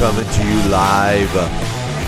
Coming to you live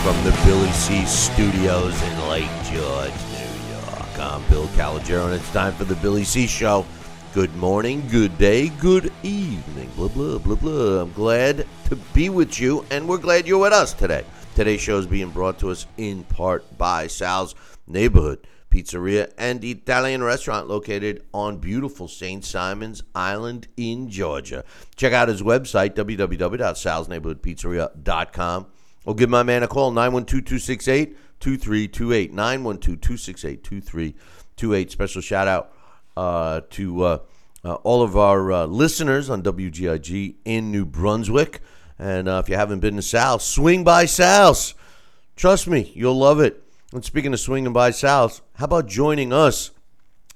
from the Billy C Studios in Lake George, New York. I'm Bill Calogero, and it's time for the Billy C Show. Good morning, good day, good evening, blah, blah, blah, blah. I'm glad to be with you, and we're glad you're with us today. Today's show is being brought to us in part by Sal's Neighborhood Pizzeria and Italian restaurant located on beautiful St. Simon's Island in Georgia. Check out his website, www.salsneighborhoodpizzeria.com, or give my man a call, 912 268 2328. 912 268 2328. Special shout out uh, to uh, uh, all of our uh, listeners on WGIG in New Brunswick. And uh, if you haven't been to Sal's, swing by Sal's. Trust me, you'll love it. And speaking of swinging by Sal's, how about joining us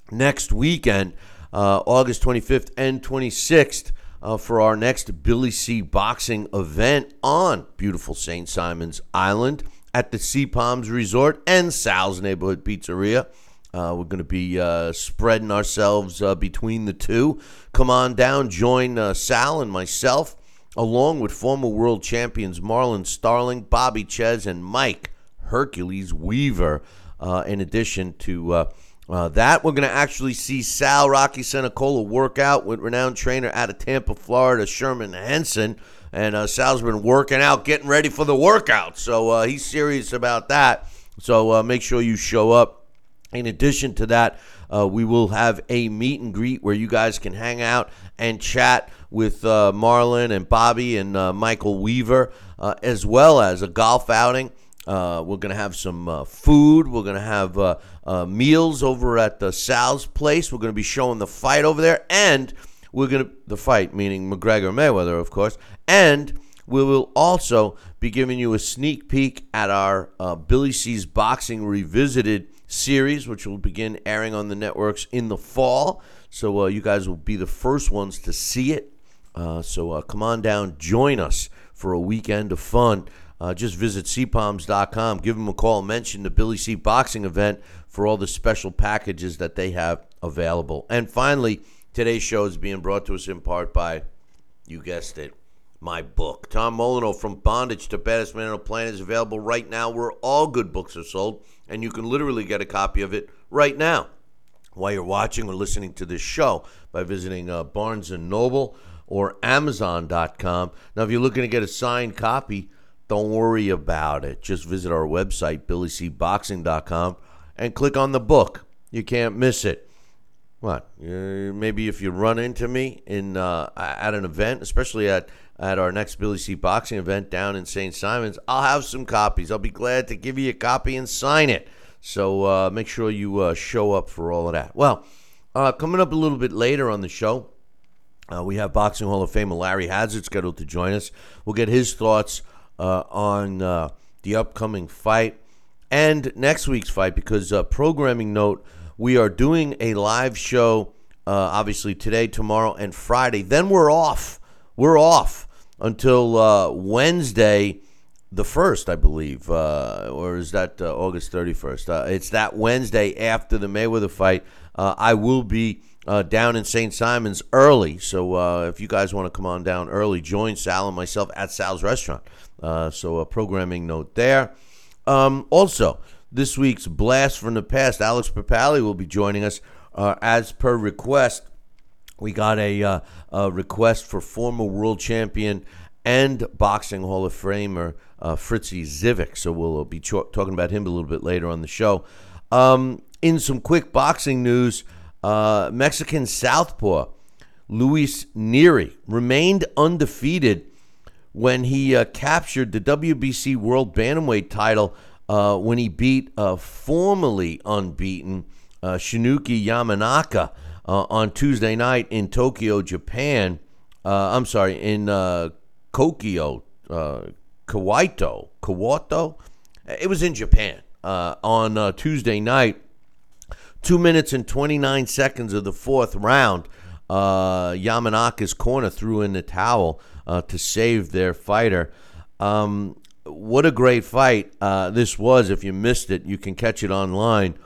next weekend, uh, August 25th and 26th, uh, for our next Billy C boxing event on beautiful St. Simon's Island at the Sea Palms Resort and Sal's Neighborhood Pizzeria. Uh, we're going to be uh, spreading ourselves uh, between the two. Come on down, join uh, Sal and myself, along with former world champions Marlon Starling, Bobby Czyz, and Mike Hercules Weaver. Uh, in addition to uh, uh, that, we're going to actually see Sal Rocky Senecola work out with renowned trainer out of Tampa, Florida, Sherman Henson. And uh, Sal's been working out, getting ready for the workout. So uh, he's serious about that. So uh, make sure you show up. In addition to that, we will have a meet and greet where you guys can hang out and chat with Marlon and Bobby and Michael Weaver, as well as a golf outing. Uh, we're going to have some uh, food. We're going to have uh, uh, meals over at the Sal's place. We're going to be showing the fight over there. And we're going to, the fight, meaning McGregor Mayweather, of course. And we will also be giving you a sneak peek at our uh, Billy C's Boxing Revisited series, which will begin airing on the networks in the fall. So uh, you guys will be the first ones to see it. So come on down, join us for a weekend of fun. Uh, just visit seapalms.com, give them a call, mention the Billy C boxing event for all the special packages that they have available. And finally, today's show is being brought to us in part by, you guessed it, my book. Tom Molineaux from Bondage to Baddest Man on the Planet is available right now where all good books are sold, and you can literally get a copy of it right now while you're watching or listening to this show by visiting uh, Barnes & Noble or Amazon.com. Now, if you're looking to get a signed copy, don't worry about it. Just visit our website, billycboxing.com, and click on the book. You can't miss it. What? Uh, maybe if you run into me in uh, at an event, especially at at our next Billy C boxing event down in St. Simons, I'll have some copies. I'll be glad to give you a copy and sign it. So uh, make sure you uh, show up for all of that. Well, uh, coming up a little bit later on the show, uh, we have Boxing Hall of Famer Larry Hazzard scheduled to join us. We'll get his thoughts uh, on uh, the upcoming fight and next week's fight because, uh, programming note, we are doing a live show uh, obviously today, tomorrow, and Friday. Then we're off. We're off until uh, Wednesday, the 1st, I believe. Uh, or is that August 31st? it's that Wednesday after the Mayweather fight. I will be. Uh, down in St. Simon's early. So uh, if you guys want to come on down early, join Sal and myself at Sal's Restaurant. Uh, so a programming note there. Um, also, this week's blast from the past, Alex Papali will be joining us uh, as per request. We got a, uh, a, request for former world champion and Boxing Hall of Famer uh, Fritzie Zivic. So we'll be talking about him a little bit later on the show. Um, in some quick boxing news, uh, Mexican Southpaw Luis Nery remained undefeated when he uh, captured the WBC World Bantamweight title uh, when he beat uh, formerly unbeaten uh, Shinsuke Yamanaka uh, on Tuesday night in Tokyo, Japan. I'm sorry, in uh, Kokyo, Kawaito, Kawato. It was in Japan on Tuesday night. Two minutes and 29 seconds of the fourth round uh, Yamanaka's corner threw in the towel uh, to save their fighter. Um, what a great fight uh, this was. If you missed it, you can catch it online.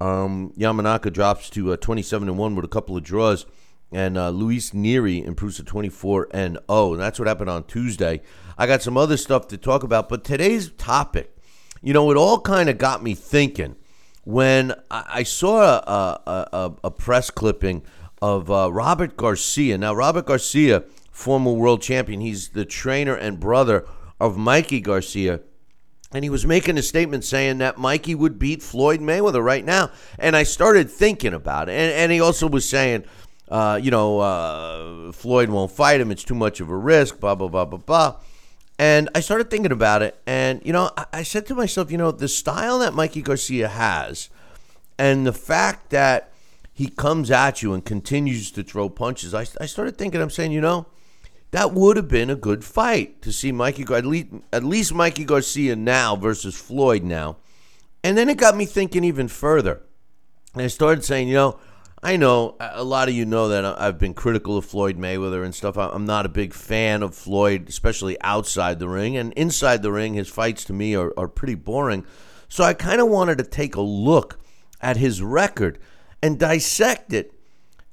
Um, Yamanaka drops to uh, 27 and 1 with a couple of draws, and uh, Luis Nery improves to 24 and 0. And that's what happened on Tuesday. I got some other stuff to talk about, but today's topic, you know, it all kind of got me thinking when I, saw a, a, a, a press clipping of uh, Robert Garcia. Now, Robert Garcia, former world champion, he's the trainer and brother of Mikey Garcia. And he was making a statement saying that Mikey would beat Floyd Mayweather right now. And I started thinking about it. And, and he also was saying, uh, you know, uh, Floyd won't fight him. It's too much of a risk, blah, blah, blah, blah, blah. And I started thinking about it. And, you know, I, I said to myself, you know, the style that Mikey Garcia has and the fact that he comes at you and continues to throw punches. I, I started thinking, I'm saying, you know, that would have been a good fight to see Mikey, at least, at least Mikey Garcia now versus Floyd now. And then it got me thinking even further. And I started saying, you know, I know a lot of you know that I've been critical of Floyd Mayweather and stuff. I'm not a big fan of Floyd, especially outside the ring. And inside the ring, his fights to me are, are pretty boring. So I kind of wanted to take a look at his record and dissect it.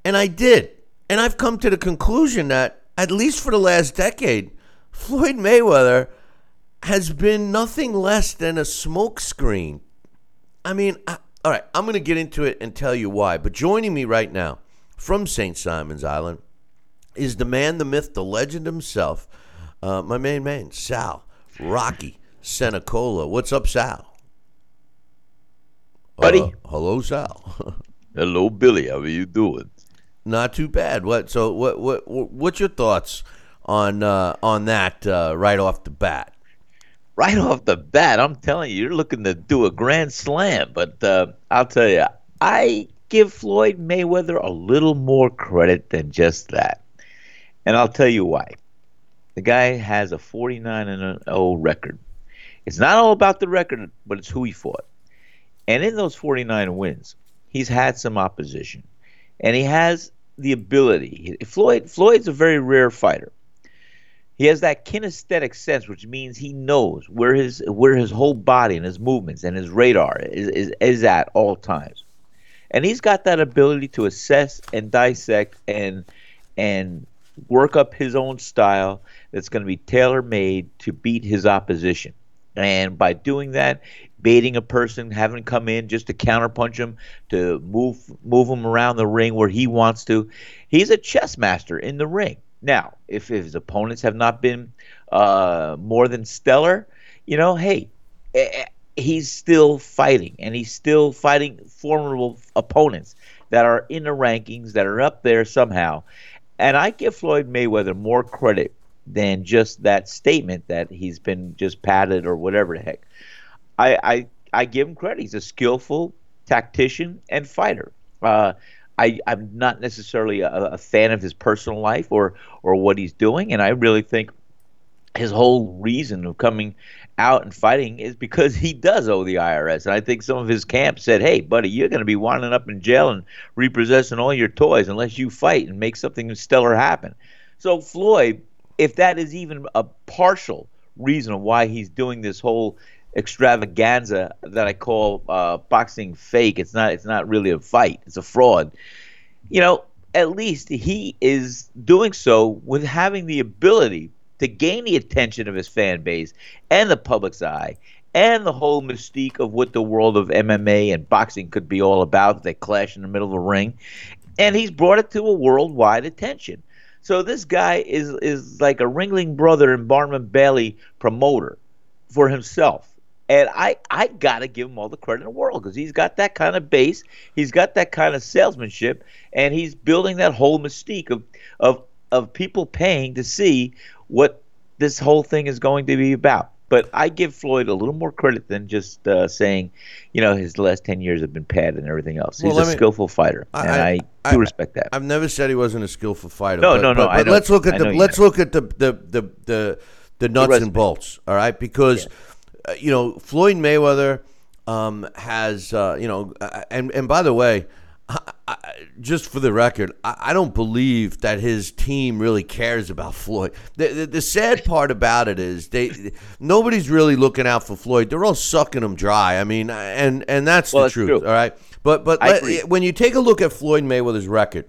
And I did. And I've come to the conclusion that, at least for the last decade, Floyd Mayweather has been nothing less than a smokescreen. I mean, I, all right, I'm going to get into it and tell you why. But joining me right now from St. Simon's Island is the man, the myth, the legend himself, uh, my main man, Sal Rocky Senecola. What's up, Sal? Buddy. Uh, hello, Sal. Hello, Billy. How are you doing? Not too bad. What? So, what? What? What's your thoughts on uh, on that uh, right off the bat? Right off the bat, I'm telling you, you're looking to do a grand slam. But uh, I'll tell you, I give Floyd Mayweather a little more credit than just that, and I'll tell you why. The guy has a 49 and 0 record. It's not all about the record, but it's who he fought. And in those 49 wins, he's had some opposition, and he has the ability. Floyd Floyd's a very rare fighter. He has that kinesthetic sense, which means he knows where his where his whole body and his movements and his radar is, is, is at all times. And he's got that ability to assess and dissect and and work up his own style that's going to be tailor made to beat his opposition. And by doing that, baiting a person, having come in just to counterpunch him, to move move him around the ring where he wants to. He's a chess master in the ring. Now, if, his opponents have not been uh, more than stellar, you know, hey, eh, eh, he's still fighting, and he's still fighting formidable opponents that are in the rankings, that are up there somehow. And I give Floyd Mayweather more credit than just that statement that he's been just patted or whatever the heck. I, I, I give him credit. He's a skillful tactician and fighter. Uh, I, I'm not necessarily a, a, fan of his personal life or or what he's doing, and I really think his whole reason of coming out and fighting is because he does owe the IRS. And I think some of his camp said, "Hey, buddy, you're going to be winding up in jail and repossessing all your toys unless you fight and make something stellar happen." So Floyd, if that is even a partial reason why he's doing this whole extravaganza that I call uh, boxing fake. It's not. It's not really a fight. It's a fraud. You know, at least he is doing so with having the ability to gain the attention of his fan base and the public's eye and the whole mystique of what the world of MMA and boxing could be all about. They clash in the middle of the ring, and he's brought it to a worldwide attention. So this guy is is like a Ringling Brother and Barnum Bailey promoter for himself. And I, I got to give him all the credit in the world because he's got that kind of base. He's got that kind of salesmanship. And he's building that whole mystique of, of, of people paying to see what this whole thing is going to be about. But I give Floyd a little more credit than just uh, saying, you know, his last 10 years have been padded and everything else. He's Well, a me- skillful fighter. I- and I, I- do respect that. I've never said he wasn't a skillful fighter. No, but, no, no, But, but let's look at the let's look at the the the the, the nuts and bolts. All right, because uh, you know Floyd Mayweather um, has uh, you know, uh, and and by the way. I, I, just for the record, I, I don't believe that his team really cares about Floyd. The, the, the sad part about it is they nobody's really looking out for Floyd. They're all sucking him dry. I mean, and and that's Well, the that's truth. true. All right, but but let- when you take a look at Floyd Mayweather's record,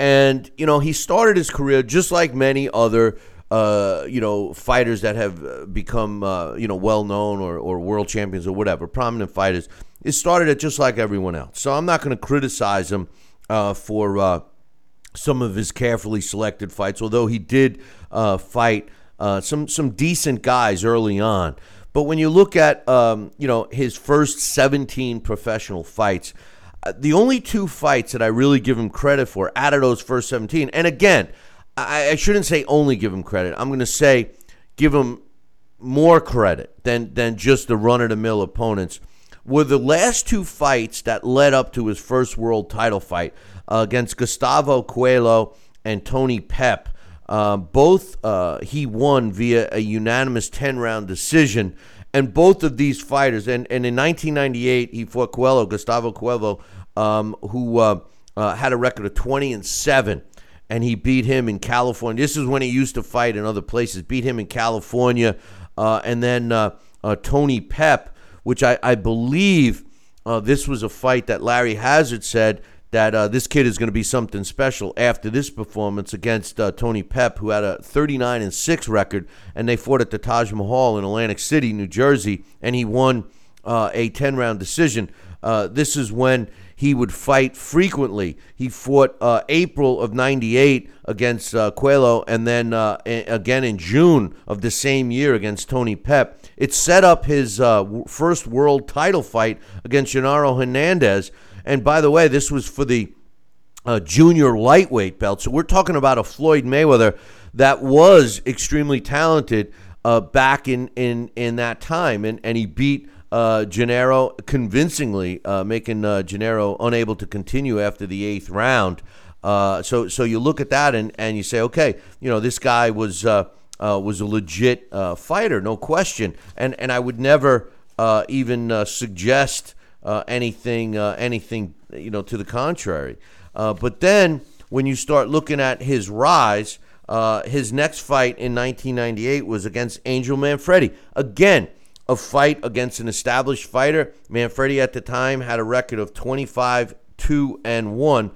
and you know he started his career just like many other uh, you know fighters that have uh, become uh, you know well known or, or world champions or whatever prominent fighters. It started it just like everyone else. So I'm not going to criticize him uh, for uh, some of his carefully selected fights, although he did uh, fight some some decent guys early on. But when you look at um, you know his first 17 professional fights, the only two fights that I really give him credit for out of those first 17, and again, I, I shouldn't say only give him credit. I'm going to say give him more credit than than just the run of the mill opponents were the last two fights that led up to his first world title fight uh, against Gustavo Cuello and Tony Pep. Uh, both uh, he won via a unanimous 10 round decision. And both of these fighters, and, and in 1998, he fought Cuello, Gustavo Cuello, um, who uh, uh, had a record of 20 and 7 and he beat him in California. This is when he used to fight in other places. Beat him in California, uh, and then uh, uh, Tony Pep, which I, I believe uh, this was a fight that Larry Hazzard said that uh, this kid is going to be something special after this performance against uh, Tony Pep, who had a 39 and six record, and they fought at the Taj Mahal in Atlantic City, New Jersey, and he won a 10 round decision. This is when he would fight frequently. He fought uh, April of '98 against uh, and then uh, a- again in June of the same year against Tony Pep. It set up his uh, w- first world title fight against Genaro Hernandez. And by the way, this was for the uh, junior lightweight belt. So we're talking about a Floyd Mayweather that was extremely talented uh, back in, in, in that time, and, and he beat uh, Genaro convincingly, uh, making uh, Genaro unable to continue after the eighth round. Uh, so so you look at that and, and you say, okay, you know this guy was uh, uh, was a legit uh, fighter, no question. And and I would never uh, even suggest uh, anything uh, anything you know to the contrary. Uh, but then when you start looking at his rise, uh, his next fight in 1998 was against Angel Manfredy. Again, a fight against an established fighter. Manfredy at the time had a record of 25 2 and 1.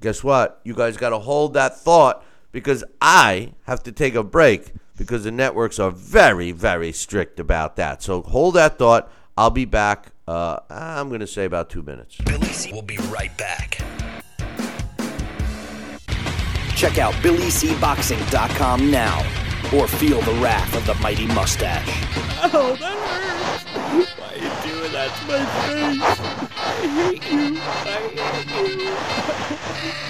Guess what? You guys got to hold that thought because I have to take a break because the networks are very, very strict about that. So hold that thought. I'll be back. Uh, I'm going to say about two minutes. Billy C will be right back. Check out BillyCBoxing.com now or feel the wrath of the mighty mustache. Oh, that hurts. Why are you doing that to my face? I hate you. I hate you.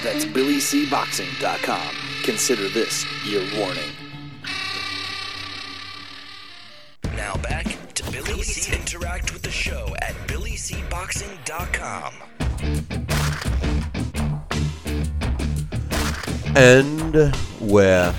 That's BillyCBoxing.com. Consider this your warning. Now back to Billy C. Interact with the show at BillyCBoxing.com. And we're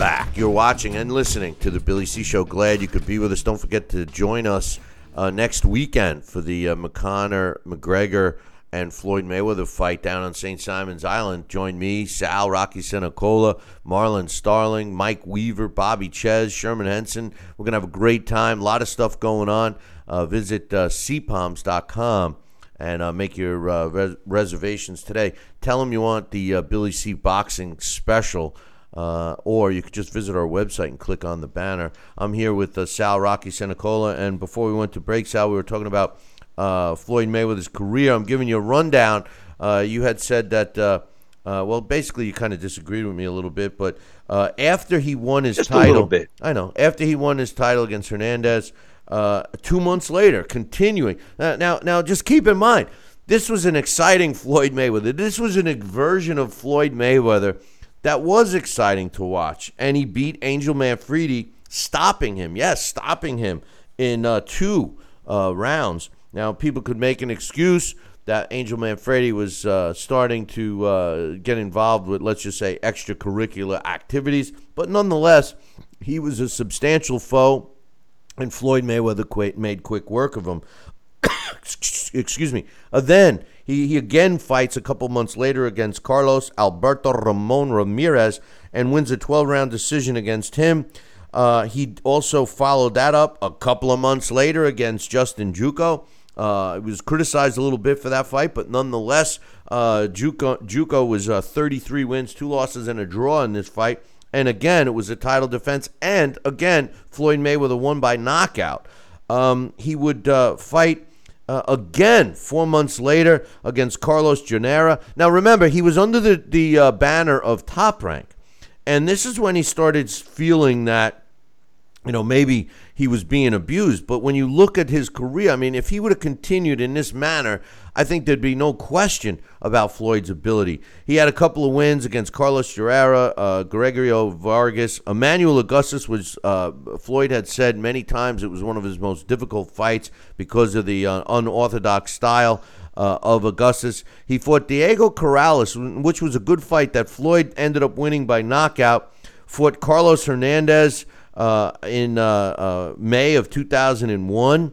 back. You're watching and listening to the Billy C Show. Glad you could be with us. Don't forget to join us uh, next weekend for the uh, McConnor, McGregor, and Floyd Mayweather fight down on St. Simon's Island. Join me, Sal, Rocky Senacola, Marlon Starling, Mike Weaver, Bobby Czyz, Sherman Henson. We're going to have a great time. A lot of stuff going on. Uh, visit uh, seapalms.com and uh, make your uh, res- reservations today. Tell them you want the uh, Billy C Boxing special, uh, or you could just visit our website and click on the banner. I'm here with uh, Sal Rocky Senacola, and before we went to break, Sal, we were talking about uh, Floyd Mayweather's career. I'm giving you a rundown. Uh, you had said that uh, Uh, well, basically, you kind of disagreed with me a little bit, but uh, after he won his Just a title, little bit. I know. After he won his title against Hernandez, uh, two months later, continuing. Now, now, just keep in mind, this was an exciting Floyd Mayweather. This was an version of Floyd Mayweather that was exciting to watch, and he beat Angel Manfredy, stopping him. Yes, stopping him in uh, two uh, rounds. Now, people could make an excuse that Angel Manfredy was uh, starting to uh, get involved with, let's just say, extracurricular activities. But nonetheless, he was a substantial foe, and Floyd Mayweather made quick work of him. Excuse me. Uh, then he, he again fights a couple months later against Carlos Alberto Ramon Ramirez and wins a 12 round decision against him. Uh, he also followed that up a couple of months later against Justin Juuko. Uh, it was criticized a little bit for that fight, but nonetheless, uh, Juuko, Juuko was uh, 33 wins, two losses, and a draw in this fight. And again, it was a title defense. And again, Floyd Mayweather won by knockout. Um, he would uh, fight uh, again four months later against Carlos Gerena. Now, remember, he was under the, the uh, banner of Top Rank. And this is when he started feeling that you know, maybe he was being abused. But when you look at his career, I mean, if he would have continued in this manner, I think there'd be no question about Floyd's ability. He had a couple of wins against Carlos Ferreira, uh, Gregorio Vargas, Emmanuel Augustus, which uh, Floyd had said many times it was one of his most difficult fights because of the uh, unorthodox style. Uh, of Augustus. He fought Diego Corrales, which was a good fight that Floyd ended up winning by knockout. Fought Carlos Hernandez, uh, in uh, uh, May of 2001,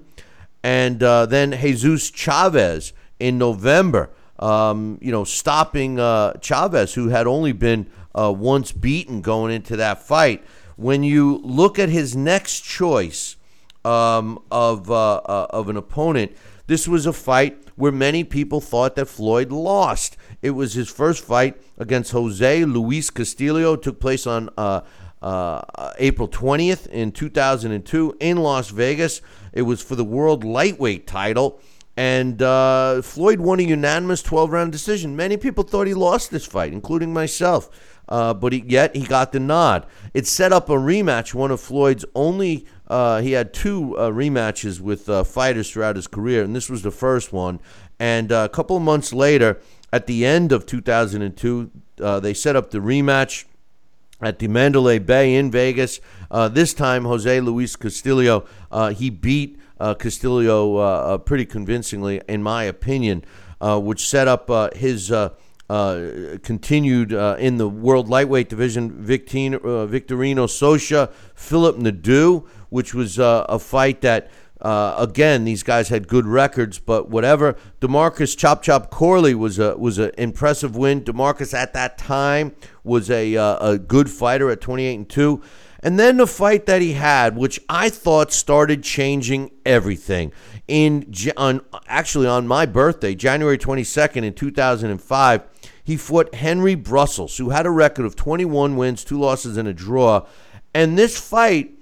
and uh, then Jesus Chavez in November. Um, you know, stopping uh, Chavez, who had only been uh, once beaten going into that fight. When you look at his next choice um, of of an opponent, this was a fight where many people thought that Floyd lost. It was his first fight against Jose Luis Castillo. It took place on uh, uh, April 20th in 2002 in Las Vegas. It was for the world lightweight title. And uh, Floyd won a unanimous 12 round decision. Many people thought he lost this fight, including myself. Uh, but he, yet he got the nod. It set up a rematch, one of Floyd's only. Uh, he had two uh, rematches with uh, fighters throughout his career, and this was the first one. And uh, a couple of months later, at the end of 2002, uh, they set up the rematch at the Mandalay Bay in Vegas. Uh, this time, Jose Luis Castillo, uh, he beat uh, Castillo uh, uh, pretty convincingly, in my opinion, uh, which set up his continued in the world lightweight division Victorino, Victorino Sosa, Philip N'dou, which was a fight that uh, again, these guys had good records, but whatever. Demarcus Chop Chop Corley was a was an impressive win. Demarcus at that time was a uh, a good fighter at 28 and two, and then the fight that he had, which I thought started changing everything. In on actually on my birthday, January 22nd in 2005, he fought Henry Bruseles, who had a record of 21 wins, two losses, and a draw. And this fight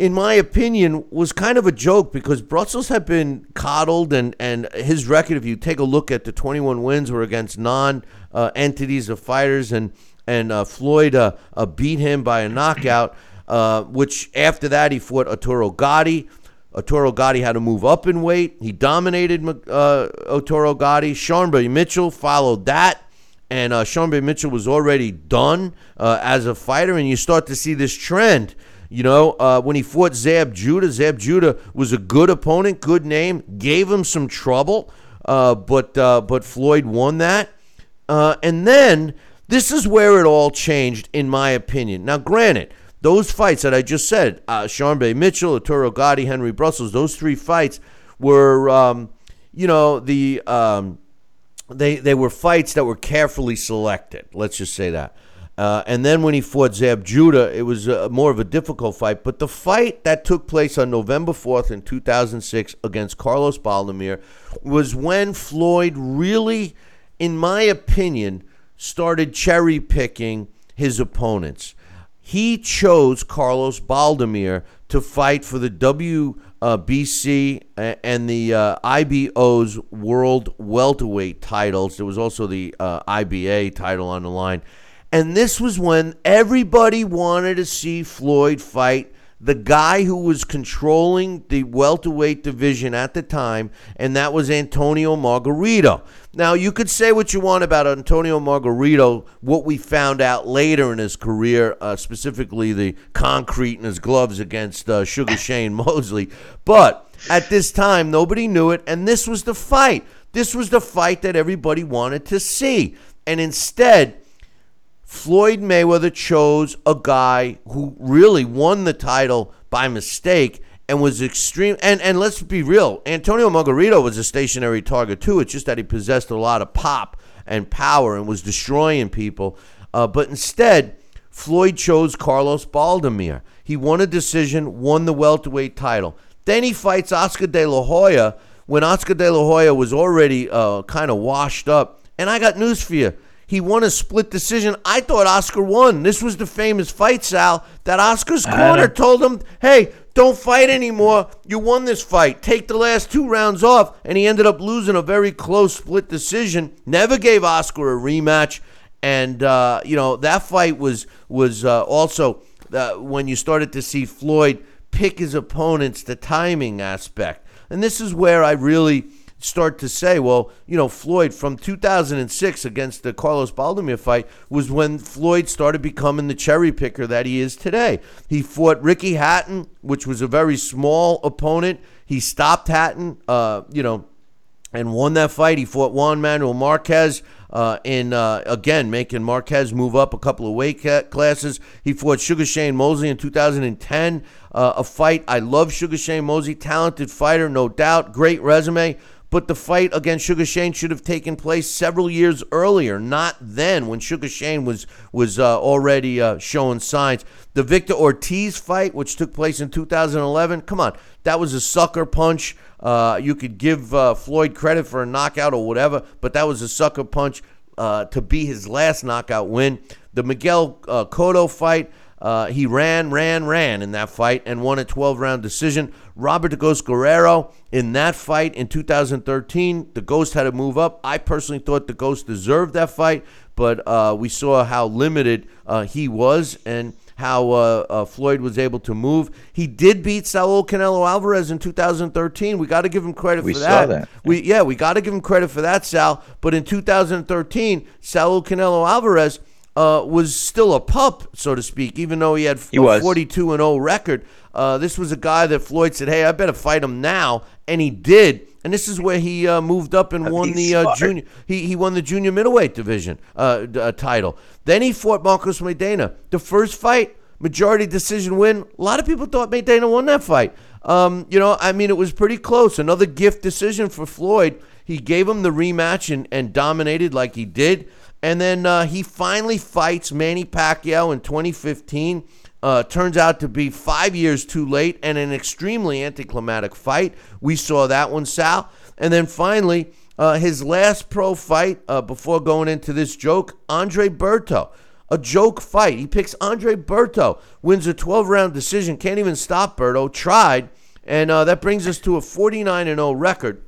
in my opinion, was kind of a joke because Bruseles had been coddled, and, and his record, if you take a look at the 21 wins, were against non uh, entities of fighters, and and uh, Floyd uh, uh beat him by a knockout. Uh, which after that he fought Arturo Gatti. Arturo Gatti had to move up in weight. He dominated uh, Arturo Gatti. Sharmba Mitchell followed that and uh, Sharmba Mitchell was already done uh, as a fighter, and you start to see this trend you know, uh, when he fought Zab Judah, Zab Judah was a good opponent, good name, gave him some trouble, uh, but uh, but Floyd won that. Uh, and then this is where it all changed, in my opinion. Now, granted, those fights that I just said, uh, Sharmba Mitchell, Arturo Gatti, Henry Bruseles, those three fights were, um, you know, the um, they they were fights that were carefully selected. Let's just say that. Uh, and then when he fought Zab Judah, it was uh, more of a difficult fight. But the fight that took place on November 4th in 2006 against Carlos Baldomir was when Floyd really, in my opinion, started cherry picking his opponents. He chose Carlos Baldomir to fight for the WBC and the uh, IBO's World Welterweight titles. There was also the uh, IBA title on the line. And this was when everybody wanted to see Floyd fight the guy who was controlling the welterweight division at the time, and that was Antonio Margarito. Now, you could say what you want about Antonio Margarito, what we found out later in his career, uh, specifically the concrete in his gloves against uh, Sugar Shane Mosley, but at this time, nobody knew it, and this was the fight. This was the fight that everybody wanted to see. And instead, Floyd Mayweather chose a guy who really won the title by mistake and was extreme. And and let's be real, Antonio Margarito was a stationary target too. It's just that he possessed a lot of pop and power and was destroying people. Uh, but instead, Floyd chose Carlos Baldomir. He won a decision, won the welterweight title. Then he fights Oscar De La Hoya when Oscar De La Hoya was already uh, kind of washed up. And I got news for you. He won a split decision. I thought Oscar won. This was the famous fight, Sal, that Oscar's corner told him, hey, don't fight anymore. You won this fight. Take the last two rounds off. And he ended up losing a very close split decision. Never gave Oscar a rematch. And, uh, you know, that fight was, was uh, also uh, when you started to see Floyd pick his opponents, the timing aspect. And this is where I really start to say, well, you know, Floyd from 2006 against the Carlos Baldomir fight was when Floyd started becoming the cherry picker that he is today. He fought Ricky Hatton, which was a very small opponent. He stopped Hatton, uh, you know, and won that fight. He fought Juan Manuel Marquez. Uh, in uh, again making Marquez move up a couple of weight classes. He fought Sugar Shane Mosley in 2010, uh, a fight I love. Sugar Shane Mosley, talented fighter, no doubt, great resume. But the fight against Sugar Shane should have taken place several years earlier, not then when Sugar Shane was was uh, already uh, showing signs. The Victor Ortiz fight, which took place in 2011, come on, that was a sucker punch. Uh, you could give uh, Floyd credit for a knockout or whatever, but that was a sucker punch uh, to be his last knockout win. The Miguel uh, Cotto fight. He ran, ran, ran in that fight and won a 12 round decision. Robert the Ghost Guerrero in that fight in 2013, the Ghost had to move up. I personally thought the Ghost deserved that fight, but uh, we saw how limited uh, he was and how uh, uh, Floyd was able to move. He did beat Saul Canelo Alvarez in 2013. We got to give him credit we for saw that. that. We yeah, we got to give him credit for that, Sal. But in 2013, Saul Canelo Alvarez uh, was still a pup, so to speak, even though he had He a was. 42 and 0 record. Uh, this was a guy that Floyd said, "Hey, I better fight him now," and he did. And this is where he uh, moved up and won the uh, junior. He, he won the junior middleweight division uh, uh, title. Then he fought Marcos Maidana. The first fight, majority decision win. A lot of people thought Maidana won that fight. Um, you know, I mean, it was pretty close. Another gift decision for Floyd. He gave him the rematch and, and dominated like he did. And then uh, he finally fights Manny Pacquiao in 2015. Uh, turns out to be five years too late and an extremely anticlimactic fight. We saw that one, Sal. And then finally, uh, his last pro fight uh, before going into this joke, Andre Berto. A joke fight. He picks Andre Berto, wins a 12 round decision, can't even stop Berto, tried. And uh, that brings us to a 49 0 record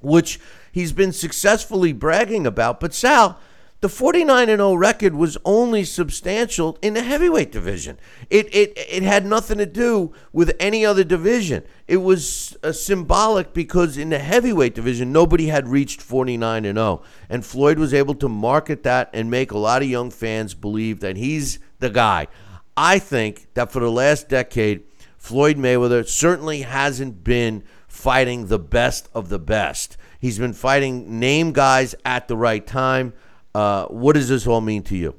which he's been successfully bragging about. But Sal, the 49 0 record was only substantial in the heavyweight division. It, it, it had nothing to do with any other division. It was uh, symbolic because in the heavyweight division, nobody had reached 49 0. And Floyd was able to market that and make a lot of young fans believe that he's the guy. I think that for the last decade, Floyd Mayweather certainly hasn't been fighting the best of the best. He's been fighting name guys at the right time. Uh, what does this all mean to you?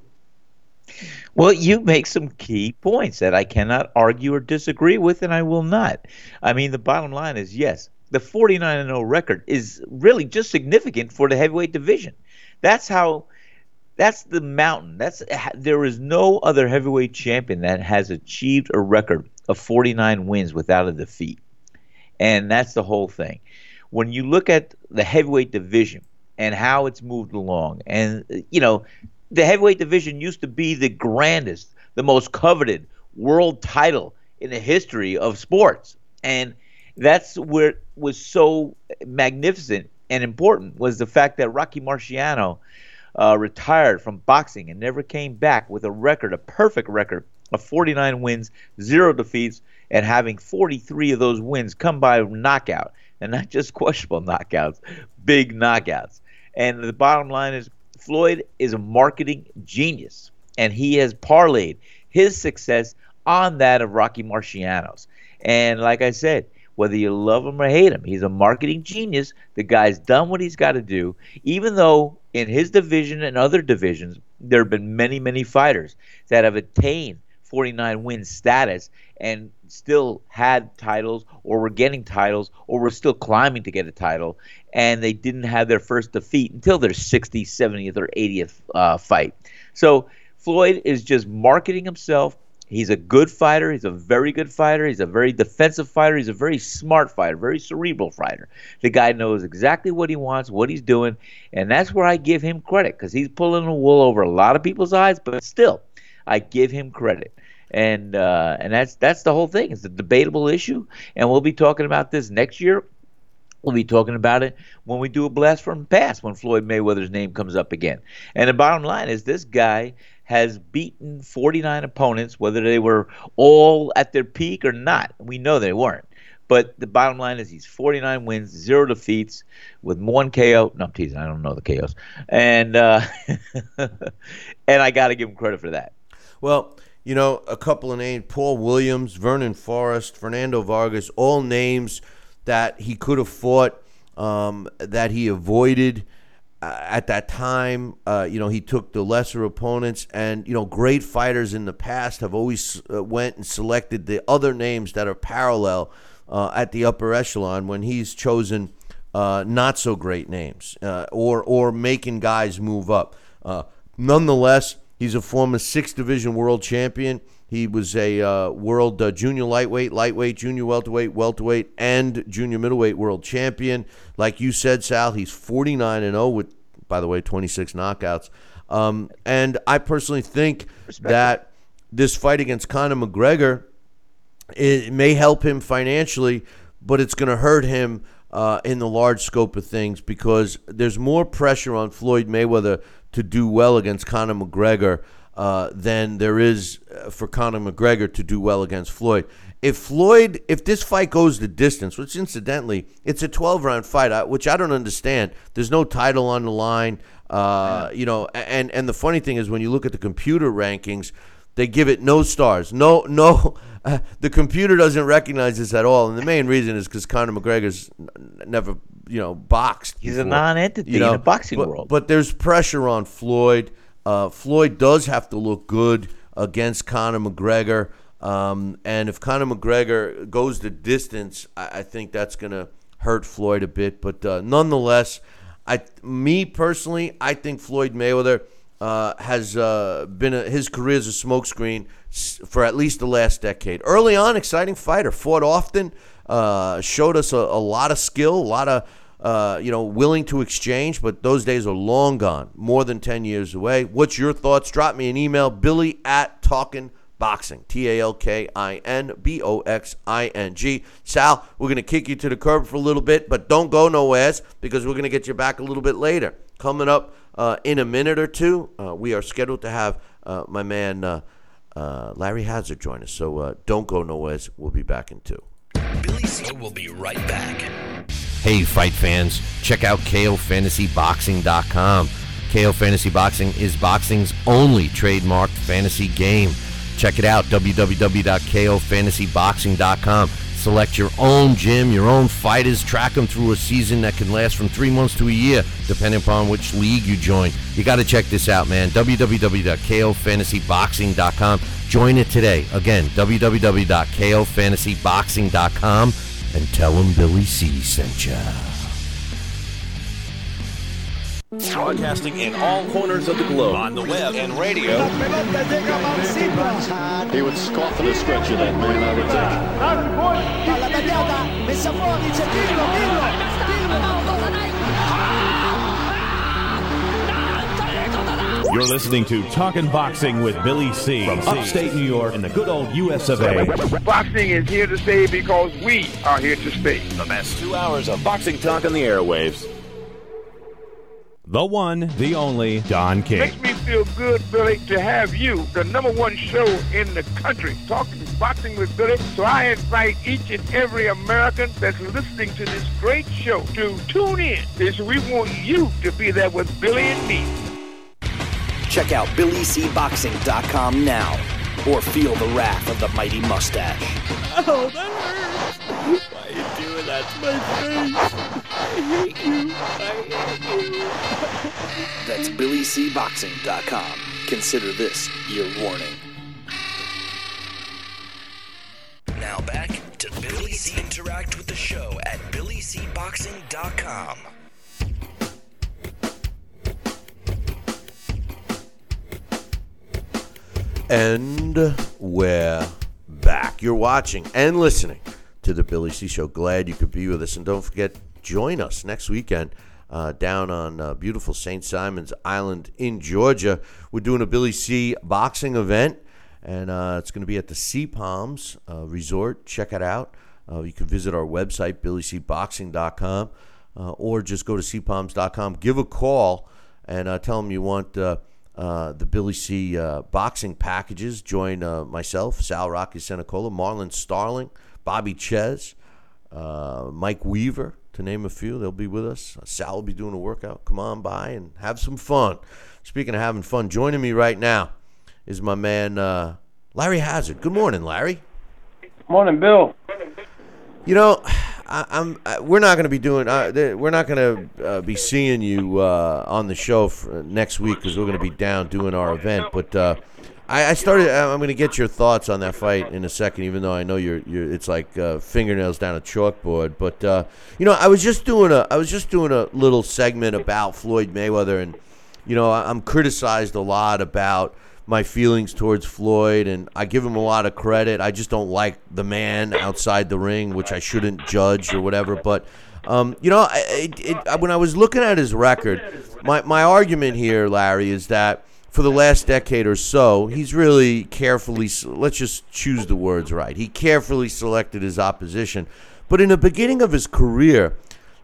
Well, you make some key points that I cannot argue or disagree with, and I will not. I mean, the bottom line is yes, the 49 0 record is really just significant for the heavyweight division. That's how. That's the mountain. That's there is no other heavyweight champion that has achieved a record of 49 wins without a defeat, and that's the whole thing. When you look at the heavyweight division and how it's moved along, and you know, the heavyweight division used to be the grandest, the most coveted world title in the history of sports. And that's where it was so magnificent and important was the fact that Rocky Marciano uh, retired from boxing and never came back with a record, a perfect record of 49 wins, zero defeats, and having 43 of those wins come by knockout, and not just questionable knockouts, big knockouts. And the bottom line is, Floyd is a marketing genius, and he has parlayed his success on that of Rocky Marciano's. And like I said, whether you love him or hate him, he's a marketing genius. The guy's done what he's got to do, even though in his division and other divisions, there have been many, many fighters that have attained 49 win status and still had titles or were getting titles or were still climbing to get a title and they didn't have their first defeat until their 60th 70th or 80th uh, fight. So floyd is just marketing himself. He's a good fighter. He's a very good fighter. He's a very defensive fighter. He's a very smart fighter very cerebral fighter. The guy knows exactly what he wants what he's doing and that's where i give him credit because he's pulling the wool over a lot of people's eyes but still i give him credit. And uh, and that's that's the whole thing. It's a debatable issue, and we'll be talking about this next year. We'll be talking about it when we do a blast from the past when Floyd Mayweather's name comes up again. And the bottom line is this guy has beaten 49 opponents, whether they were all at their peak or not. We know they weren't. But the bottom line is he's 49 wins, zero defeats, with one KO. No, I'm teasing. I don't know the KOs, and uh, and I got to give him credit for that. Well, you know, a couple of names Paul Williams, Vernon Forrest, Fernando Vargas, all names that he could have fought, um, that he avoided. Uh, at that time, uh, you know, he took the lesser opponents, and you know, great fighters in the past have always uh, went and selected the other names that are parallel uh, at the upper echelon when he's chosen uh, not so great names uh, or or making guys move up. nonetheless, He's a former six division world champion. He was a uh, world uh, junior lightweight, lightweight, junior welterweight, welterweight, and junior middleweight world champion. Like you said, Sal, he's 49 and 0 with, by the way, 26 knockouts. Um, and I personally think Respect that this fight against Conor McGregor it may help him financially, but it's going to hurt him uh, in the large scope of things because there's more pressure on Floyd Mayweather to do well against Conor McGregor uh, than there is uh, for Conor McGregor to do well against Floyd. If Floyd, if this fight goes the distance, which incidentally, it's a 12 round fight, which I don't understand. There's no title on the line. Uh, you know, and and the funny thing is when you look at the computer rankings, they give it no stars. No, no. Uh, the computer doesn't recognize this at all, and the main reason is because Conor McGregor's never, you know, boxed. He's before, a non-entity you know? in the boxing but, world. But there's pressure on Floyd. Uh, Floyd does have to look good against Conor McGregor, um, and if Conor McGregor goes the distance, I, I think that's going to hurt Floyd a bit. But uh, nonetheless, I, me personally, I think Floyd Mayweather uh, has uh, been a, his career as a smokescreen for at least the last decade. Early on, exciting fighter, fought often, uh, showed us a, a, lot of skill, a lot of uh, you know willing to exchange. But those days are long gone, more than ten years away. What's your thoughts? Drop me an email, Billy at Talking Boxing, T A L K I N B O X I N G. Sal, we're going to kick you to the curb for a little bit, but don't go nowhere because we're going to get you back a little bit later. Coming up uh, in a minute or two, uh, we are scheduled to have uh, my man uh, Larry Hazzard join us. So don't go nowhere. We'll be back in two. Billy C will be right back. Hey, fight fans, check out KOFantasyBoxing.com. KO Fantasy Boxing is boxing's only trademarked fantasy game. Check it out, www.kofantasyboxing.com. Select your own gym, your own fighters, track them through a season that can last from three months to a year, depending upon which league you join. You got to check this out, man. www.kofantasyboxing.com. Join it today. Again, www.kofantasyboxing.com and tell them Billy C sent you. Broadcasting in all corners of the globe, on the web and radio. He would scoff at a stretcher, that man, I would think. You're listening to Talking Boxing with Billy C. from upstate New York in the good old US of A. Boxing is here to stay because we are here to stay. The best two hours of boxing talk on the airwaves. The one, the only, Don King. Makes me feel good, Billy, to have you, the number one show in the country, talking boxing with Billy. So I invite each and every American that's listening to this great show to tune in. Because we want you to be there with Billy and me. Check out BillyCBoxing.com now or feel the wrath of the mighty mustache. Oh, that hurts. Why are you doing that to my face? I hate you. I hate you. That's BillyCBoxing.com. Consider this your warning. Now back to Billy C. Interact with the show at BillyCBoxing.com. And we're back. You're watching and listening to the Billy C Show. Glad you could be with us. And don't forget, join us next weekend uh, down on uh, beautiful St. Simon's Island in Georgia. We're doing a Billy C boxing event, and uh, it's going to be at the Sea Palms uh, Resort. Check it out. Uh, you can visit our website, billycboxing.com, uh, or just go to seapalms.com. Give a call and tell them you want uh, uh, the Billy C uh, boxing packages. Join uh, myself, Sal Rocky Senecola, Marlon Starling, Bobby Czyz, uh, Mike Weaver, to name a few. They'll be with us. Sal will be doing a workout. Come on by and have some fun. Speaking of having fun, joining me right now is my man uh, Larry Hazzard. Good morning, Larry. Morning, Bill. You know, I, I'm. I, we're not going to be doing. Uh, we're not going to uh, be seeing you uh, on the show next week because we're going to be down doing our event. But uh, I, I started. I'm going to get your thoughts on that fight in a second, even though I know you're. you're it's like uh, fingernails down a chalkboard. But uh, you know, I was just doing a. I was just doing a little segment about Floyd Mayweather, and you know, I'm criticized a lot about my feelings towards Floyd, and I give him a lot of credit. I just don't like the man outside the ring, which I shouldn't judge or whatever. But um, you know, it, it, when I was looking at his record, my my argument here, Larry, is that for the last decade or so, he's really carefully let's just choose the words right. He carefully selected his opposition, but in the beginning of his career.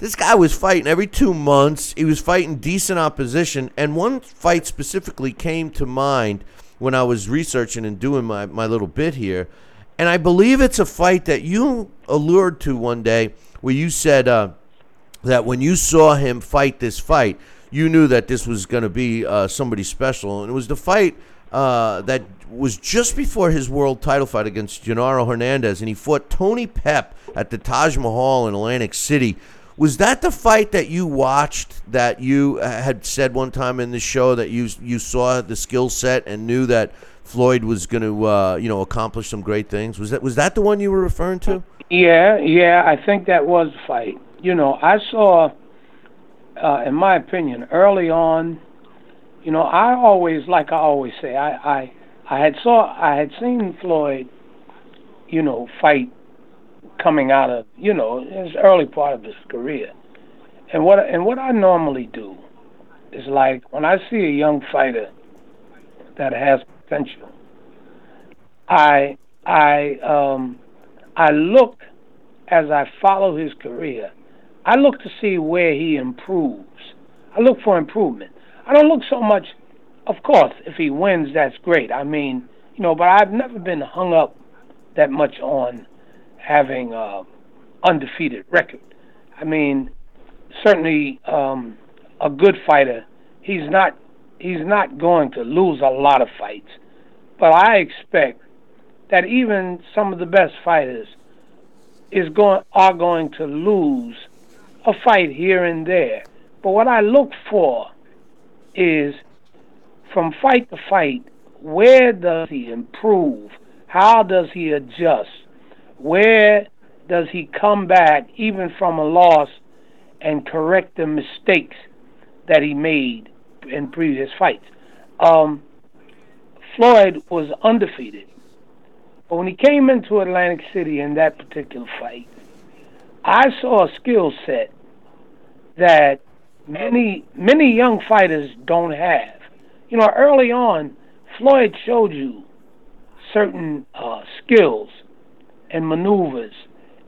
This guy was fighting every two months. He was fighting decent opposition. And one fight specifically came to mind when I was researching and doing my, my little bit here. And I believe it's a fight that you allured to one day where you said uh, that when you saw him fight this fight, you knew that this was going to be uh, somebody special. And it was the fight uh, that was just before his world title fight against Genaro Hernandez. And he fought Tony Pep at the Taj Mahal in Atlantic City. Was that the fight that you watched that you uh, had said one time in the show that you you saw the skill set and knew that Floyd was going to uh, you know accomplish some great things? Was that was that the one you were referring to? Yeah, yeah, I think that was the fight. You know, I saw, uh, in my opinion, early on. You know, I always, like I always say, I, I, I had saw, I had seen Floyd, you know, fight coming out of, you know, his early part of his career, and what, and what I normally do is like when I see a young fighter that has potential, I, I, um, I look as I follow his career. I look to see where he improves. I look for improvement. I don't look so much. Of course, if he wins, that's great. I mean, you know, but I've never been hung up that much on having a undefeated record. I mean, certainly um, a good fighter. He's not. He's not going to lose a lot of fights, but I expect that even some of the best fighters is going are going to lose a fight here and there. But what I look for is from fight to fight, where does he improve? How does he adjust? Where does he come back even from a loss and correct the mistakes that he made in previous fights? Um, Floyd was undefeated. But when he came into Atlantic City in that particular fight, I saw a skill set that many many young fighters don't have. you know, early on, Floyd showed you certain uh, skills and maneuvers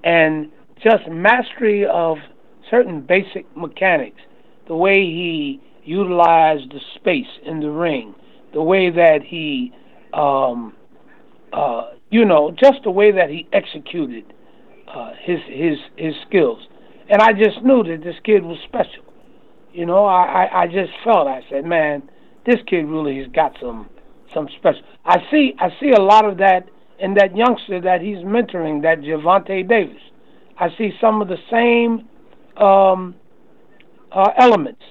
and just mastery of certain basic mechanics. The way he utilized the space in the ring, the way that he, um, uh, you know, just the way that he executed uh, his his his skills. And I just knew that this kid was special. You know, I, I, I just felt I said, man, this kid really has got some some special. I see I see a lot of that in that youngster that he's mentoring, that Gervonta Davis. I see some of the same um, uh, elements,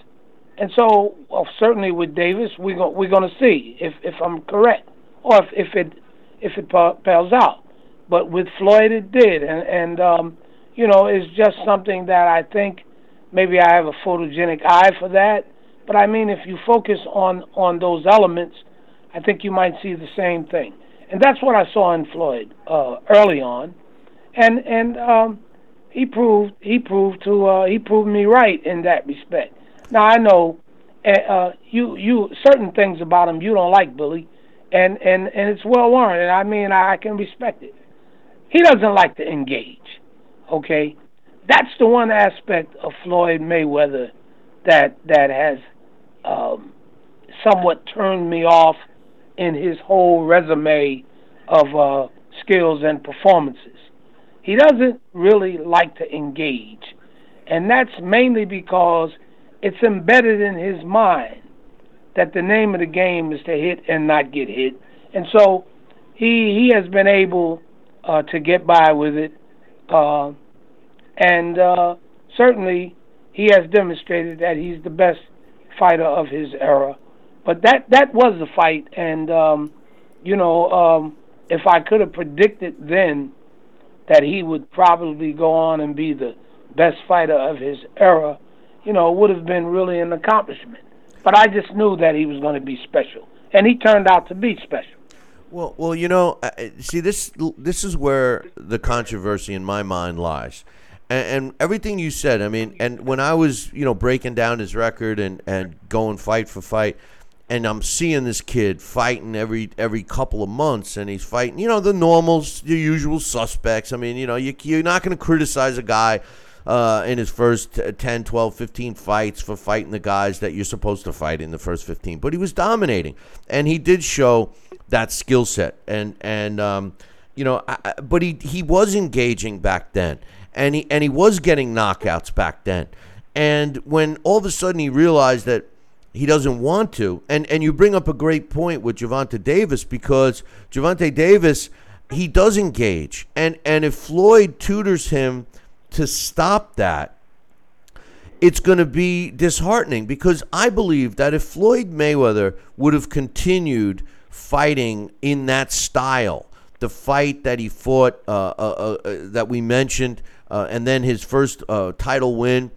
and so well, certainly with Davis, we're go- we're going to see if if I'm correct or if if it if it pales out. But with Floyd, it did, and and um, you know, it's just something that I think maybe I have a photogenic eye for that. But I mean, if you focus on on those elements, I think you might see the same thing. And that's what I saw in Floyd uh, early on, and and um, he proved he proved to uh, he proved me right in that respect. Now I know uh, uh you you certain things about him you don't like, Billy, and and and it's well warranted. And I mean I, I can respect it. He doesn't like to engage. Okay, that's the one aspect of Floyd Mayweather that that has um, somewhat turned me off in his whole resume of uh, skills and performances. He doesn't really like to engage, and that's mainly because it's embedded in his mind that the name of the game is to hit and not get hit, and so he he has been able uh, to get by with it. Uh, and uh, certainly he has demonstrated that he's the best fighter of his era. But that that was the fight, and um, you know, um, if I could have predicted then that he would probably go on and be the best fighter of his era, you know, it would have been really an accomplishment. But I just knew that he was going to be special, and he turned out to be special. Well, well, you know, see this this is where the controversy in my mind lies and, and, everything you said. I mean, and when I was you know breaking down his record and and going fight for fight, and I'm seeing this kid fighting every every couple of months, and he's fighting you know the normals, the usual suspects. I mean, you know, you, you're not going to criticize a guy. Uh, in his first 10, 12, 15 fights for fighting the guys that you're supposed to fight in the first 15. But he was dominating, and he did show that skill set. And and um, you know, I, but he he was engaging back then and he and he was getting knockouts back then. And when all of a sudden he realized that he doesn't want to, and and you bring up a great point with Gervonta Davis because Gervonta Davis he does engage, and and if Floyd tutors him to stop that, it's going to be disheartening because I believe that if Floyd Mayweather would have continued fighting in that style, the fight that he fought, uh, uh, uh, uh that we mentioned uh, and then his first uh, title win.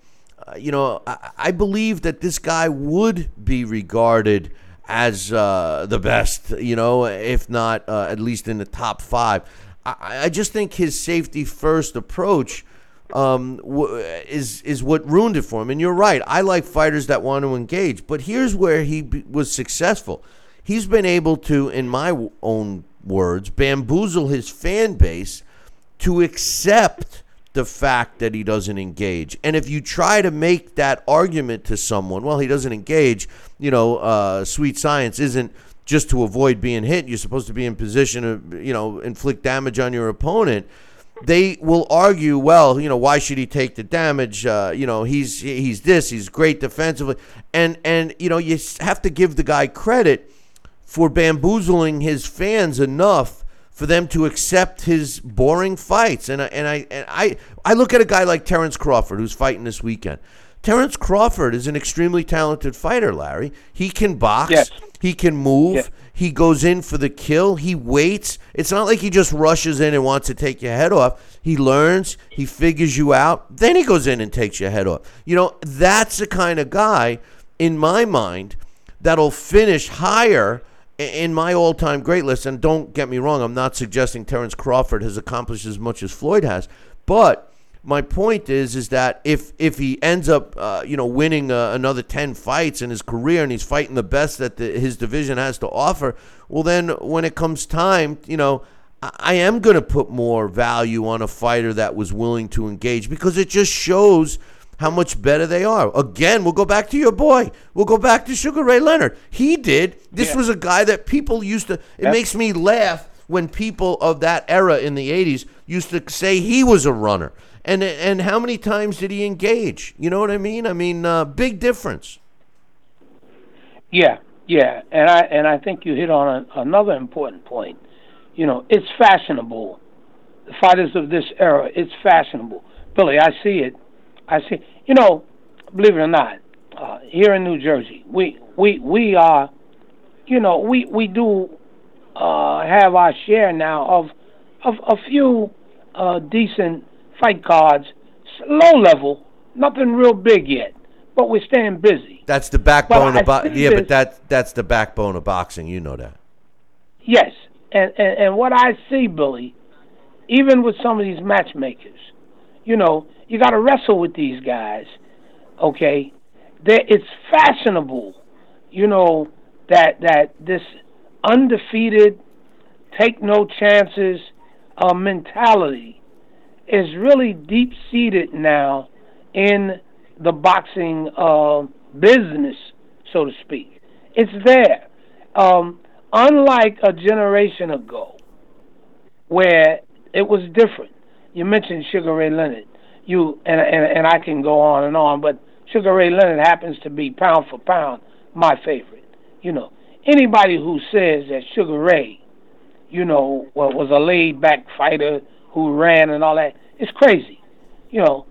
You know, I, I, believe that this guy would be regarded as uh, the best, you know, if not uh, at least in the top five. I, I just think his safety first approach um, w- is is what ruined it for him. And you're right. I like fighters that want to engage, but here's where he b- was successful. He's been able to, in my w- own words, bamboozle his fan base to accept the fact that he doesn't engage. And if you try to make that argument to someone, well, he doesn't engage, you know, uh, sweet science isn't just to avoid being hit. You're supposed to be in position to, you know, inflict damage on your opponent. They will argue, well, you know, why should he take the damage? Uh, you know, he's he's this, he's great defensively, and and you know, you have to give the guy credit for bamboozling his fans enough for them to accept his boring fights. And I, and I and I I look at a guy like Terrence Crawford who's fighting this weekend. Terrence Crawford is an extremely talented fighter, Larry. He can box. Yes. He can move. Yes. He goes in for the kill. He waits. It's not like he just rushes in and wants to take your head off. He learns. He figures you out. Then he goes in and takes your head off. You know, that's the kind of guy, in my mind, that'll finish higher in my all-time great list, and don't get me wrong, I'm not suggesting Terrence Crawford has accomplished as much as Floyd has, but my point is is that if if he ends up uh, you know winning uh, another 10 fights in his career and he's fighting the best that the, his division has to offer well then when it comes time you know I, I am going to put more value on a fighter that was willing to engage because it just shows how much better they are. Again, we'll go back to your boy. We'll go back to Sugar Ray Leonard. He did. This Yeah. was a guy that people used to. It Yep. makes me laugh when people of that era in the '80s used to say he was a runner. And and how many times did he engage? You know what I mean? I mean, uh, big difference. Yeah, yeah, and I and I think you hit on a, another important point. You know, it's fashionable. The fighters of this era, it's fashionable. Billy, I see it. I see. You know, believe it or not, uh, here in New Jersey, we we we are, you know, we we do uh, have our share now of of a few uh, decent fight cards, low level, nothing real big yet, but we're staying busy. That's the backbone But of bo- yeah, this- but that that's the backbone of boxing. You know that. Yes, and, and and what I see, Billy, even with some of these matchmakers, you know, you got to wrestle with these guys. Okay, they it's fashionable, you know, that that this undefeated, take no chances uh, mentality is really deep seated now in the boxing uh, business, so to speak. It's there. Um, unlike a generation ago, where it was different. You mentioned Sugar Ray Leonard. You and and, and I can go on and on, but Sugar Ray Leonard happens to be pound for pound my favorite. You know, anybody who says that Sugar Ray, you know, was a laid back fighter who ran and all that, it's crazy. You know,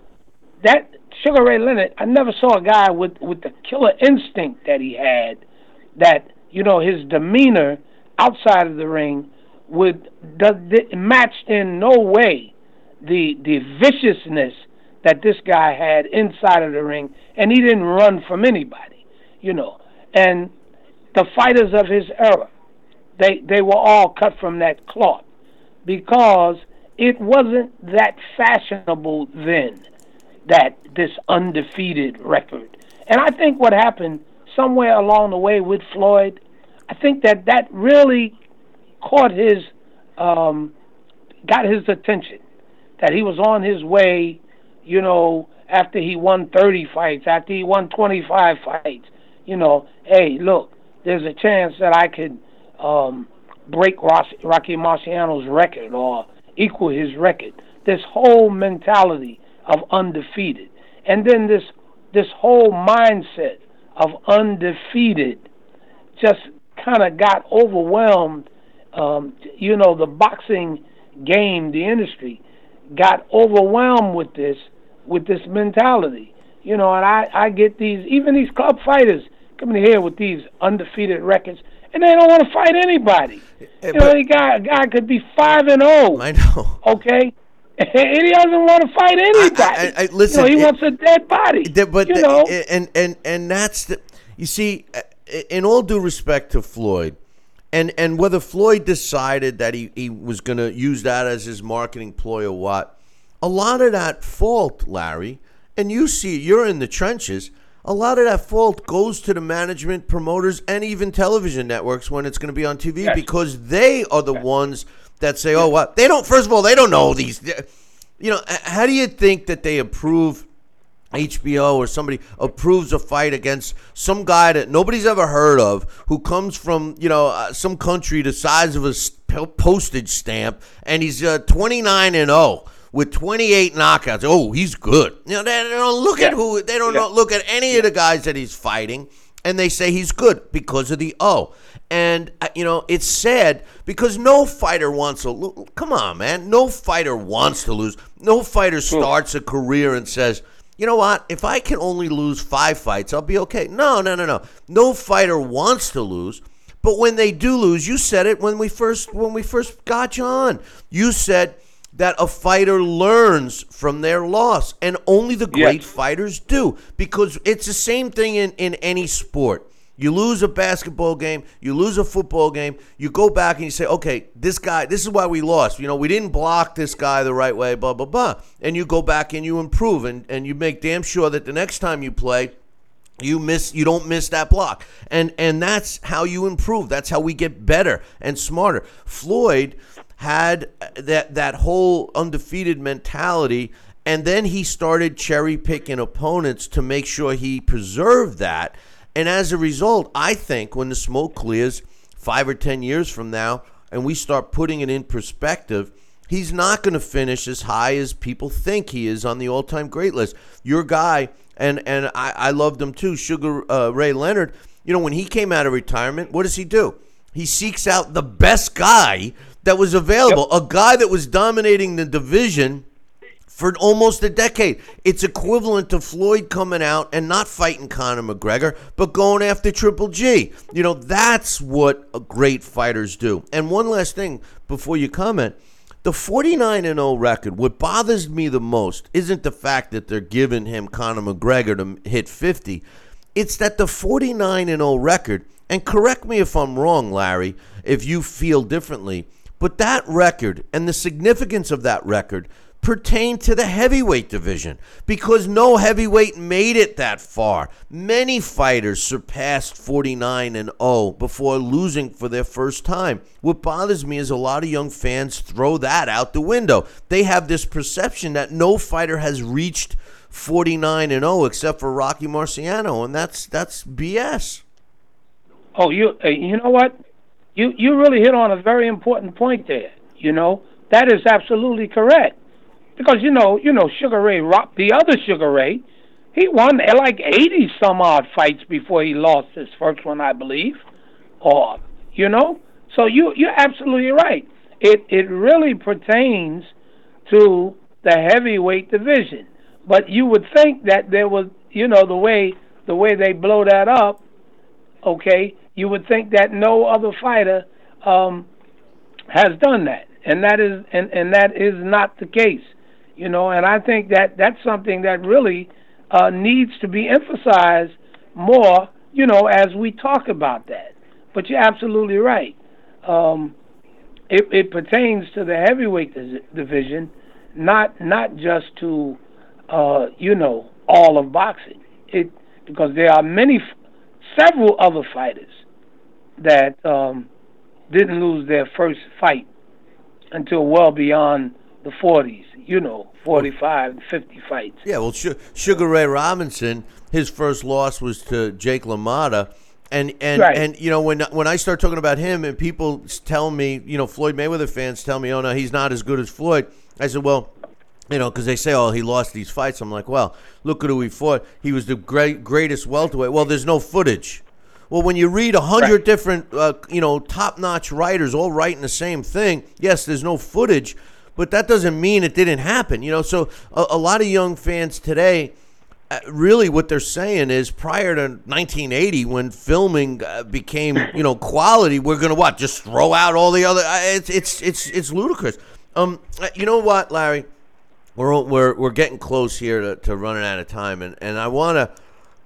that Sugar Ray Leonard, I never saw a guy with with the killer instinct that he had. That you know his demeanor outside of the ring would does matched in no way the the viciousness that this guy had inside of the ring, and he didn't run from anybody. You know, and the fighters of his era, they they were all cut from that cloth because it wasn't that fashionable then that this undefeated record. And I think what happened somewhere along the way with Floyd, I think that that really caught his, um, got his attention. That he was on his way, you know, after he won 30 fights, after he won 25 fights, you know, hey, look, there's a chance that I could um, break Ross, Rocky Marciano's record or equal his record. This whole mentality of undefeated, and then this this whole mindset of undefeated just kind of got overwhelmed. Um, you know, the boxing game, the industry, got overwhelmed with this with this mentality. You know, and I I get these even these club fighters coming here with these undefeated records, and they don't want to fight anybody. Eh, you know, a guy a guy could be five and zero. I know. Okay. And he doesn't want to fight anybody. I, I, listen, you know, he it- wants a dead body. But you know, eh, and and and that's the you see in all due respect to Floyd and and whether Floyd decided that he, he was going to use that as his marketing ploy or what a lot of that fault Larry and you see you're in the trenches a lot of that fault goes to the management promoters and even television networks when it's going to be on TV Yes. because they are the ones that say oh what? They don't first of all they don't know these you know how do you think that they approve HBO or somebody approves a fight against some guy that nobody's ever heard of who comes from you know uh, some country the size of a postage stamp and he's uh, 29 and 0 with 28 knockouts oh he's good you know they, don't look at who they don't Yeah. look at any of the guys that he's fighting and they say he's good because of the O. And uh, you know it's sad because no fighter wants to. Lo- come on, man. No fighter wants to lose. No fighter starts a career and says, "You know what? If I can only lose five fights, I'll be okay." No, no, no, no. No fighter wants to lose. But when they do lose, you said it when we first when we first got you on. You said that a fighter learns from their loss, and only the great Yes. fighters do because it's the same thing in, in any sport. You lose a basketball game, you lose a football game, you go back and you say, okay, this guy, this is why we lost. You know, we didn't block this guy the right way, blah, blah, blah. And you go back and you improve and, and you make damn sure that the next time you play, you miss you don't miss that block and and that's how you improve that's how we get better and smarter floyd had that that whole undefeated mentality and then he started cherry picking opponents to make sure he preserved that and as a result i think when the smoke clears 5 or 10 years from now and we start putting it in perspective he's not going to finish as high as people think he is on the all-time great list your guy and and I, I loved him too. Sugar uh, Ray Leonard. You know, when he came out of retirement, what does he do? He seeks out the best guy that was available, yep. a guy that was dominating the division for almost a decade. It's equivalent to Floyd coming out and not fighting Conor McGregor, but going after Triple G. You know, that's what great fighters do. And one last thing before you comment the 49 and 0 record, what bothers me the most isn't the fact that they're giving him Conor McGregor to hit 50. It's that the 49 and 0 record, and correct me if I'm wrong, Larry, if you feel differently, but that record and the significance of that record pertain to the heavyweight division because no heavyweight made it that far. Many fighters surpassed 49 and 0 before losing for their first time. What bothers me is a lot of young fans throw that out the window. They have this perception that no fighter has reached 49 and 0 except for Rocky Marciano and that's that's BS. Oh, you uh, you know what? You you really hit on a very important point there, you know? That is absolutely correct because you know, you know, Sugar Ray Rock, the other Sugar Ray, he won uh, like eighty some odd fights before he lost his first one, I believe. Or you know, so you you're absolutely right. It it really pertains to the heavyweight division, but you would think that there was, you know, the way the way they blow that up. Okay, you would think that no other fighter um, has done that, and that is and, and that is not the case you know, and I think that that's something that really uh, needs to be emphasized more, you know, as we talk about that. But you're absolutely right. Um, it, it pertains to the heavyweight division, not not just to, uh, you know, all of boxing. It because there are many, several other fighters that um, didn't lose their first fight until well beyond the 40s, you know, 45, 50 fights. Yeah, well, Sugar Ray Robinson, his first loss was to Jake LaMotta. And and right. and you know when when I start talking about him and people tell me you know Floyd Mayweather fans tell me oh no he's not as good as Floyd I said well you know, because they say, "Oh, he lost these fights." I'm like, "Well, look at who he fought. He was the great, greatest welterweight." Well, there's no footage. Well, when you read a hundred right. different, uh, you know, top-notch writers all writing the same thing, yes, there's no footage, but that doesn't mean it didn't happen. You know, so a, a lot of young fans today. Uh, really, what they're saying is, prior to 1980, when filming uh, became, you know, quality, we're gonna what? Just throw out all the other. Uh, it's it's it's it's ludicrous. Um, uh, you know what, Larry? We're we're we're getting close here to, to running out of time, and and I wanna.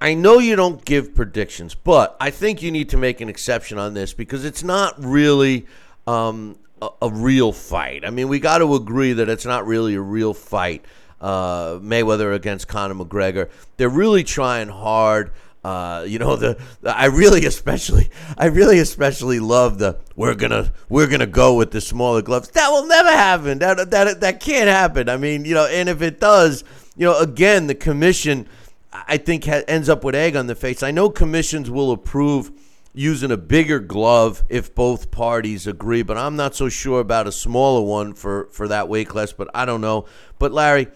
I know you don't give predictions, but I think you need to make an exception on this because it's not really um, a, a real fight. I mean, we got to agree that it's not really a real fight. Uh, Mayweather against Conor McGregor. They're really trying hard. Uh, you know the, the, I really especially I really especially love the we're gonna we're gonna go with the smaller gloves. That will never happen. That that that can't happen. I mean, you know, and if it does, you know, again, the commission I think ha- ends up with egg on the face. I know commissions will approve using a bigger glove if both parties agree, but I'm not so sure about a smaller one for, for that weight class, but I don't know. But Larry,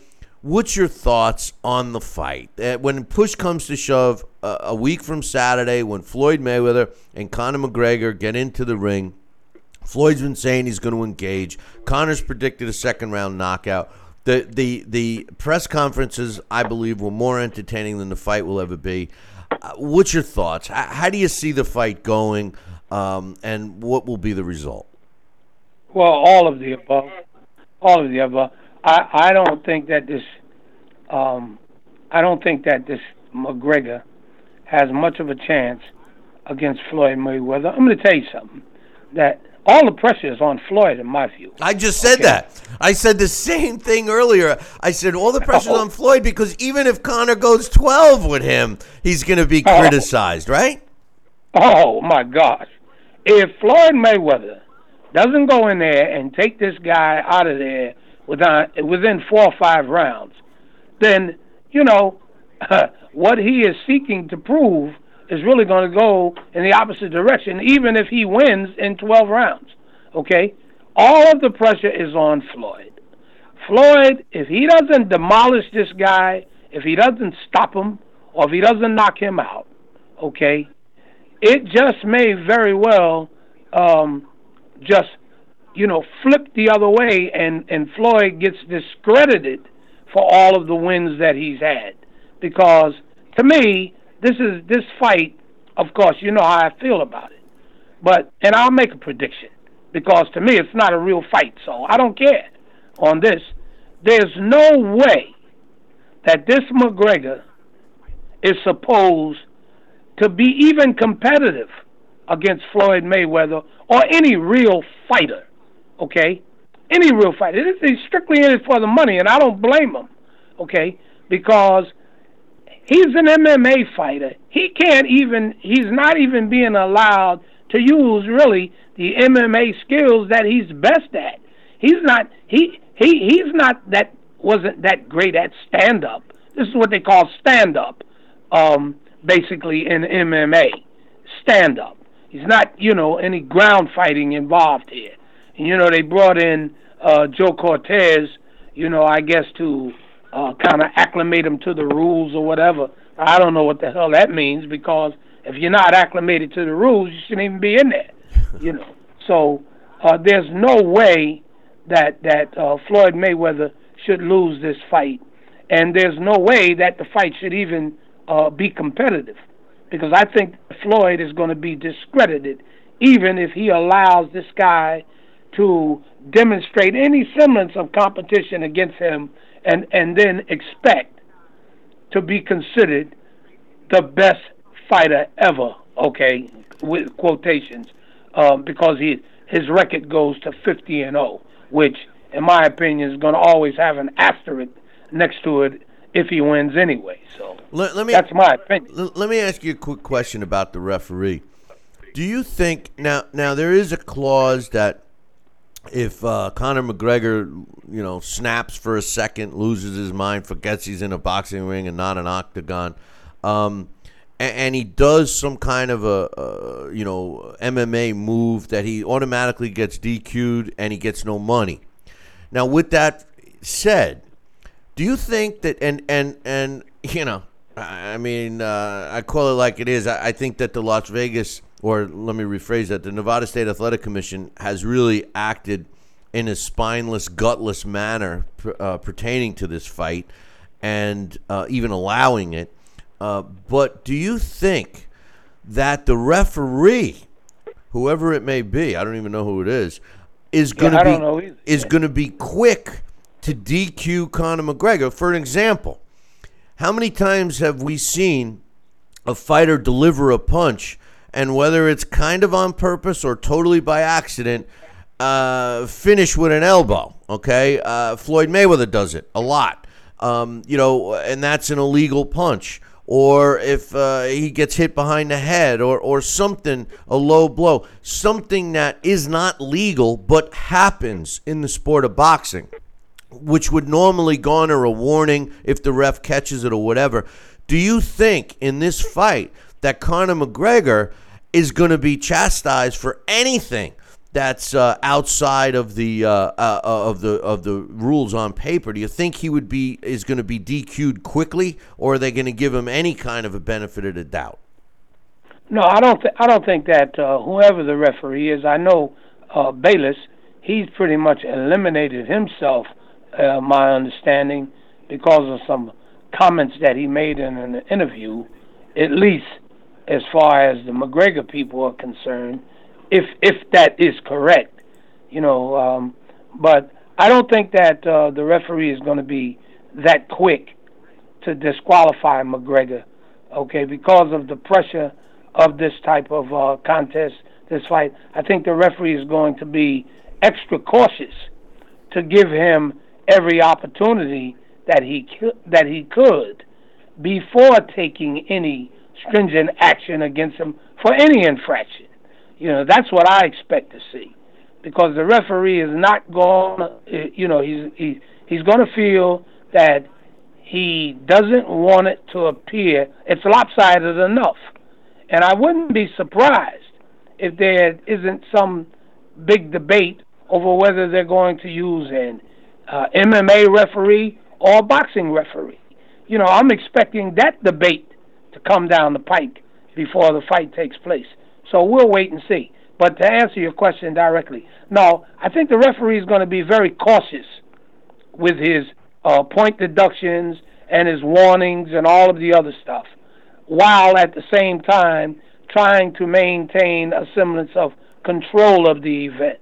what's your thoughts on the fight? Uh, when push comes to shove, a week from Saturday, when Floyd Mayweather and Conor McGregor get into the ring, Floyd's been saying he's going to engage. Conor's predicted a second round knockout. The, the the press conferences, I believe, were more entertaining than the fight will ever be. Uh, what's your thoughts? How, how, do you see the fight going, um, and what will be the result? Well, all of the above. All of the above. I, I don't think that this. Um, I don't think that this McGregor has much of a chance against Floyd Mayweather. I'm going to tell you something that all the pressure is on Floyd, in my view. I just said okay. that. I said the same thing earlier. I said all the pressure oh. on Floyd because even if Conor goes 12 with him, he's going to be oh. criticized, right? Oh my gosh! If Floyd Mayweather doesn't go in there and take this guy out of there within within four or five rounds, then you know what he is seeking to prove is really going to go in the opposite direction, even if he wins in 12 rounds. Okay? All of the pressure is on Floyd. Floyd, if he doesn't demolish this guy, if he doesn't stop him, or if he doesn't knock him out, okay, it just may very well um, just, you know, flip the other way, and, and Floyd gets discredited for all of the wins that he's had. Because to me, this is this fight. Of course, you know how I feel about it, but and I'll make a prediction because to me it's not a real fight, so I don't care on this. There's no way that this McGregor is supposed to be even competitive against Floyd Mayweather or any real fighter. Okay, any real fighter. He's strictly in it for the money, and I don't blame him. Okay, because He's an MMA fighter. He can't even, he's not even being allowed to use really the MMA skills that he's best at. He's not, he, he, he's not that, wasn't that great at stand up. This is what they call stand up, um, basically in MMA. Stand up. He's not, you know, any ground fighting involved here. You know, they brought in uh, Joe Cortez, you know, I guess to uh, kind of acclimate him to the rules or whatever. I don't know what the hell that means because if you're not acclimated to the rules, you shouldn't even be in there. You know, so uh, there's no way that that uh, Floyd Mayweather should lose this fight, and there's no way that the fight should even uh, be competitive, because I think Floyd is going to be discredited, even if he allows this guy to demonstrate any semblance of competition against him and and then expect to be considered the best fighter ever. Okay, with quotations, um, because he his record goes to 50 and 0, which, in my opinion, is going to always have an asterisk next to it if he wins anyway. So let, let me, that's my opinion. Let, let me ask you a quick question about the referee. Do you think now? Now there is a clause that if uh, Conor McGregor, you know, snaps for a second, loses his mind, forgets he's in a boxing ring and not an octagon, um, and, and, he does some kind of a, you know, MMA move that he automatically gets DQ'd and he gets no money. Now, with that said, do you think that and and and you know, I mean, uh, I call it like it is. I, I think that the Las Vegas or let me rephrase that, the Nevada State Athletic Commission has really acted in a spineless, gutless manner uh, pertaining to this fight and uh, even allowing it. Uh, but do you think that the referee, whoever it may be, I don't even know who it is, is going to yeah, be is going to be quick to DQ Conor McGregor? For an example, how many times have we seen a fighter deliver a punch and whether it's kind of on purpose or totally by accident, uh, finish with an elbow. Okay, uh, Floyd Mayweather does it a lot. Um, you know, and that's an illegal punch. Or if uh, he gets hit behind the head, or or something, a low blow, something that is not legal but happens in the sport of boxing, which would normally garner a warning if the ref catches it or whatever. Do you think in this fight that Conor McGregor is going to be chastised for anything that's uh, outside of the uh, uh, of the of the rules on paper. Do you think he would be is going to be DQ'd quickly, or are they going to give him any kind of a benefit of the doubt? No, I don't. Th- I don't think that uh, whoever the referee is, I know uh, Bayless. He's pretty much eliminated himself. Uh, my understanding, because of some comments that he made in an interview, at least as far as the McGregor people are concerned, if if that is correct, you know. Um, but I don't think that uh, the referee is going to be that quick to disqualify McGregor, okay, because of the pressure of this type of uh, contest, this fight. I think the referee is going to be extra cautious to give him every opportunity that he that he could before taking any stringent action against him for any infraction. You know, that's what I expect to see, because the referee is not going. You know, he's he, he's going to feel that he doesn't want it to appear it's lopsided enough, and I wouldn't be surprised if there isn't some big debate over whether they're going to use an uh, MMA referee or boxing referee. You know, I'm expecting that debate to come down the pike before the fight takes place. So we'll wait and see. But to answer your question directly, no, I think the referee is going to be very cautious with his uh, point deductions and his warnings and all of the other stuff, while at the same time trying to maintain a semblance of control of the event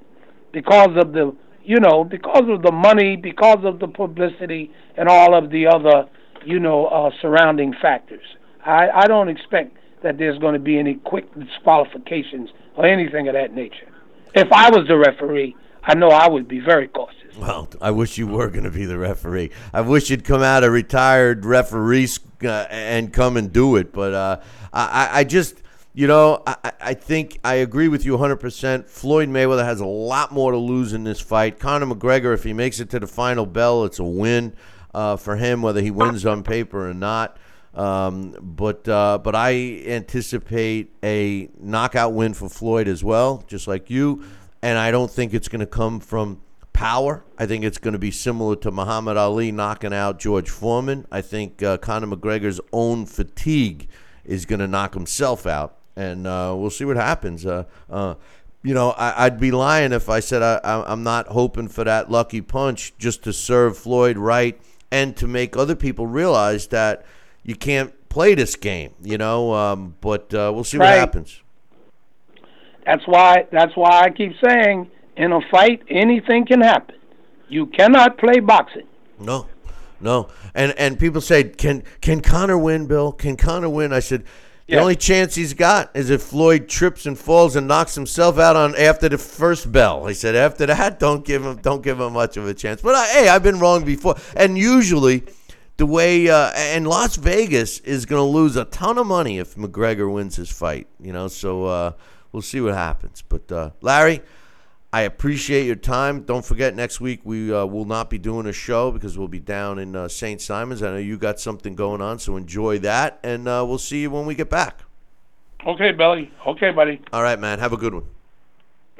because of the you know because of the money because of the publicity and all of the other you know uh, surrounding factors I, I don't expect that there's going to be any quick disqualifications or anything of that nature if I was the referee I know I would be very cautious well, I wish you were going to be the referee. I wish you'd come out a retired referee uh, and come and do it. But uh, I, I just, you know, I, I think I agree with you 100%. Floyd Mayweather has a lot more to lose in this fight. Conor McGregor, if he makes it to the final bell, it's a win uh, for him, whether he wins on paper or not. Um, but uh, but I anticipate a knockout win for Floyd as well, just like you. And I don't think it's going to come from power. I think it's going to be similar to Muhammad Ali knocking out George Foreman. I think uh, Conor McGregor's own fatigue is going to knock himself out and uh, we'll see what happens. Uh, uh, you know, I, would be lying if I said I, I'm not hoping for that lucky punch just to serve Floyd right and to make other people realize that you can't play this game. You know, um, but uh, we'll see right. what happens. That's why. That's why I keep saying, in a fight, anything can happen. You cannot play boxing. No, no. And and people say, can can Conor win, Bill? Can Conor win? I said the only chance he's got is if Floyd trips and falls and knocks himself out on after the first bell. He said after that, don't give him don't give him much of a chance. But uh, hey, I've been wrong before. And usually, the way uh, and Las Vegas is going to lose a ton of money if McGregor wins his fight. You know, so uh, we'll see what happens. But uh, Larry. I appreciate your time. Don't forget, next week we uh, will not be doing a show because we'll be down in uh, St. Simons. I know you got something going on, so enjoy that, and uh, we'll see you when we get back. Okay, Billy. Okay, buddy. All right, man. Have a good one.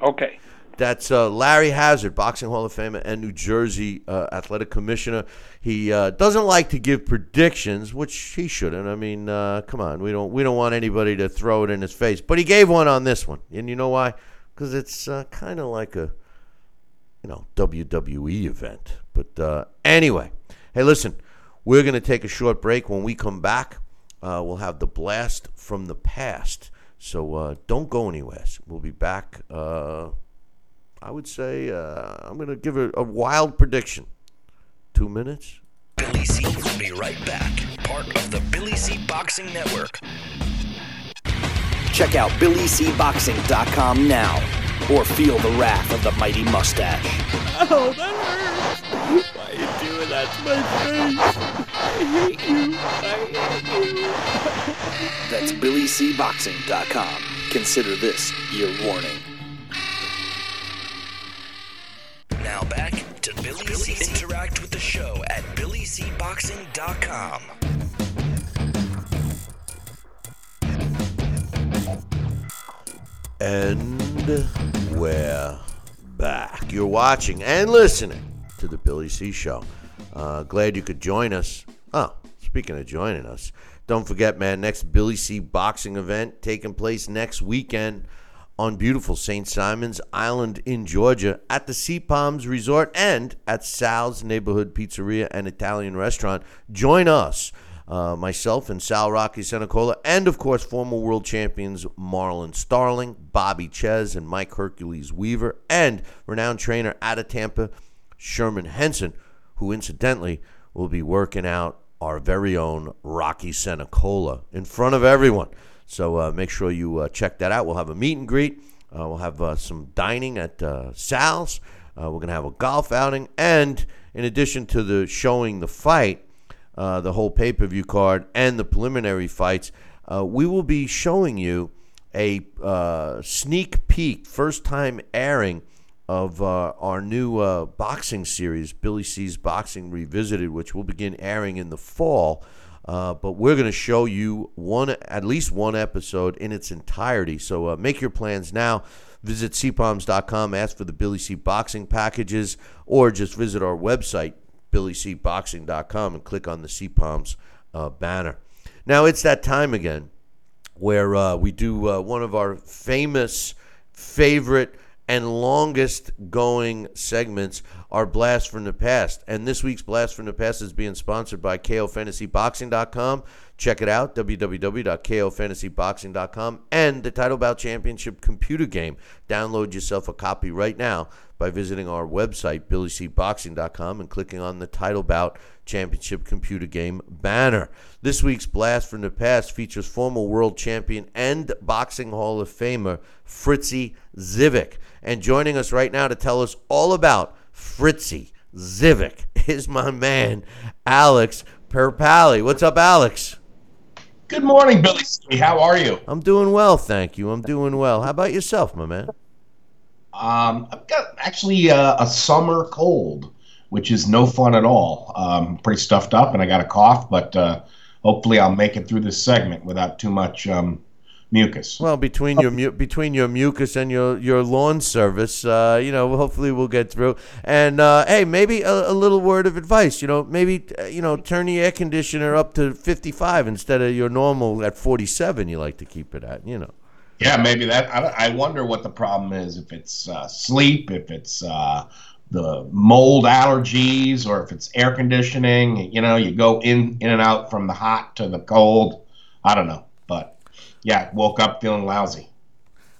Okay. That's uh, Larry Hazzard, Boxing Hall of Famer and New Jersey uh, Athletic Commissioner. He uh, doesn't like to give predictions, which he shouldn't. I mean, come on, we don't we don't want anybody to throw it in his face, but he gave one on this one, and you know why? because it's uh, kind of like a you know WWE event. But uh, anyway, hey, listen, we're going to take a short break. When we come back, uh, we'll have the blast from the past. So uh, don't go anywhere. We'll be back. I would say uh, I'm going to give a, a wild prediction. Two minutes. Billy C will be right back. Part of the Billy C Boxing Network. Check out BillyCBoxing.com now or feel the wrath of the mighty mustache. Oh, that hurts. Why are you doing that to my face? I hate you. I hate you. That's BillyCBoxing.com. Consider this your warning. Now back to Billy, Billy C. Interact with the show at BillyCBoxing.com. And we're back. You're watching and listening to the Billy C Show. Uh, glad you could join us. Oh, speaking of joining us, don't forget, man, next Billy C boxing event taking place next weekend on beautiful St. Simon's Island in Georgia at the Sea Palms Resort and at Sal's Neighborhood Pizzeria and Italian Restaurant. Join us uh, myself and Sal Rocky Senecola, and of course, former world champions Marlon Starling, Bobby Czyz, and Mike Hercules Weaver, and renowned trainer out of Tampa, Sherman Henson, who incidentally will be working out our very own Rocky Senecola in front of everyone. So uh, make sure you uh, check that out. We'll have a meet and greet. Uh, we'll have some dining at Sal's. We're going to have a golf outing. And in addition to the showing the fight, the whole pay per view card, and the preliminary fights, we will be showing you a uh, sneak peek, first time airing of uh, our new uh, boxing series, Billy C's Boxing Revisited, which will begin airing in the fall. Uh, but we're going to show you one, at least one episode in its entirety. So uh, make your plans now. Visit seapalms.com, ask for the Billy C Boxing packages, or just visit our website, billycboxing.com, and click on the cpoms uh, banner. Now it's that time again where uh, we do uh, one of our famous, favorite, and longest going segments, are Blast from the Past. And this week's Blast from the Past is being sponsored by KOFantasyBoxing.com. Check it out, www.kofantasyboxing.com, and the Title Bout Championship computer game. Download yourself a copy right now by visiting our website, billycboxing.com, and clicking on the Title Bout Championship computer game banner. This week's Blast from the Past features former world champion and Boxing Hall of Famer Fritzie Zivic. And joining us right now to tell us all about Fritzie Zivic is my man, Alex Perpali. What's up, Alex? Good morning, Billy. How are you? I'm doing well, thank you. I'm doing well. How about yourself, my man? Um, I've got actually uh, a summer cold, which is no fun at all. Um, pretty stuffed up, and I got a cough, but uh, hopefully I'll make it through this segment without too much um, mucus. Well, between your mu- between your mucus and your your lawn service, uh, you know, hopefully we'll get through. And uh, hey, maybe a, a, little word of advice. You know, maybe uh, you know, turn the air conditioner up to 55 instead of your normal at 47. You like to keep it at, you know. Yeah, maybe that. I, I wonder what the problem is. If it's uh, sleep, if it's uh, the mold allergies, or if it's air conditioning. You know, you go in in and out from the hot to the cold. I don't know, yeah, woke up feeling lousy.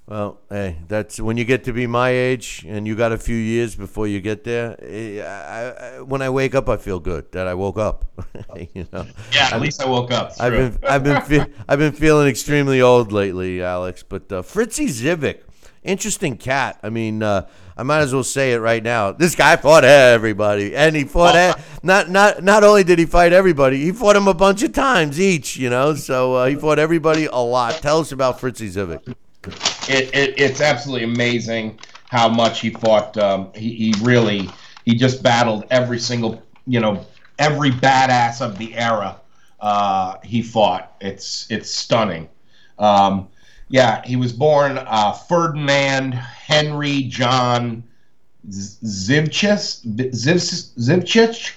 Well, hey, that's when you get to be my age, and you got a few years before you get there. I, I, when I wake up, I feel good that I woke up. you know. Yeah, at I've, least I woke up. I've been, I've been, fe- I've been feeling extremely old lately, Alex. But uh, Fritzie Zivic, interesting cat. I mean, uh, I might as well say it right now. This guy fought everybody, and he fought oh. not not not only did he fight everybody, he fought him a bunch of times each. You know, so uh, he fought everybody a lot. Tell us about Fritzie Zivic it, it, it's absolutely amazing how much he fought. Um, he, he really he just battled every single you know every badass of the era. Uh, he fought. It's it's stunning. Um, yeah, he was born uh, Ferdinand Henry John Zivchis Zivchich.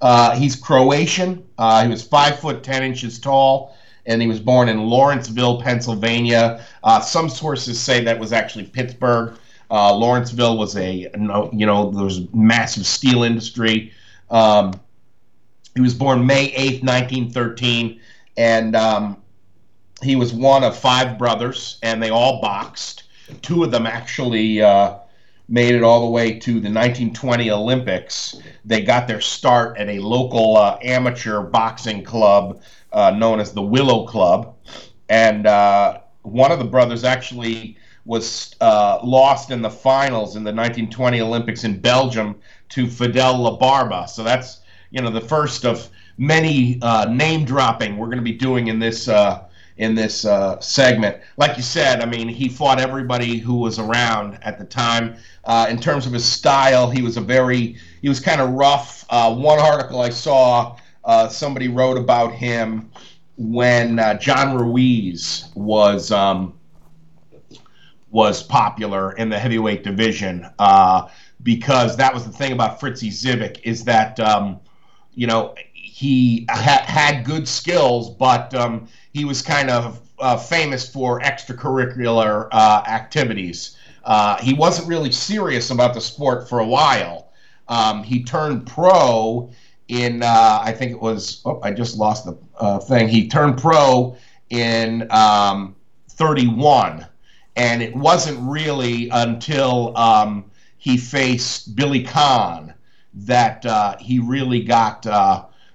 Uh, he's Croatian. Uh, he was five foot ten inches tall and he was born in Lawrenceville, Pennsylvania. Uh, some sources say that was actually Pittsburgh. Uh, Lawrenceville was a you know there was massive steel industry. Um, he was born May eighth, nineteen thirteen, and um, he was one of five brothers, and they all boxed. Two of them actually. Uh, made it all the way to the 1920 Olympics. They got their start at a local uh, amateur boxing club uh, known as the Willow Club, and uh, one of the brothers actually was uh, lost in the finals in the 1920 Olympics in Belgium to Fidel LaBarba. So that's you know the first of many uh, name dropping we're going to be doing in this in this uh, segment. Like you said, I mean, he fought everybody who was around at the time. Uh, in terms of his style, he was a very, he was kind of rough. Uh, one article I saw uh, somebody wrote about him when uh, John Ruiz was um, was popular in the heavyweight division uh, because that was the thing about Fritzie Zivic is that um, you know he ha- had good skills, but um, he was kind of uh, famous for extracurricular uh, activities. Uh, he wasn't really serious about the sport for a while. Um, he turned pro in uh, I think it was oh I just lost the uh, thing. He turned pro in um, 31, and it wasn't really until um, he faced Billy Conn that uh, he really got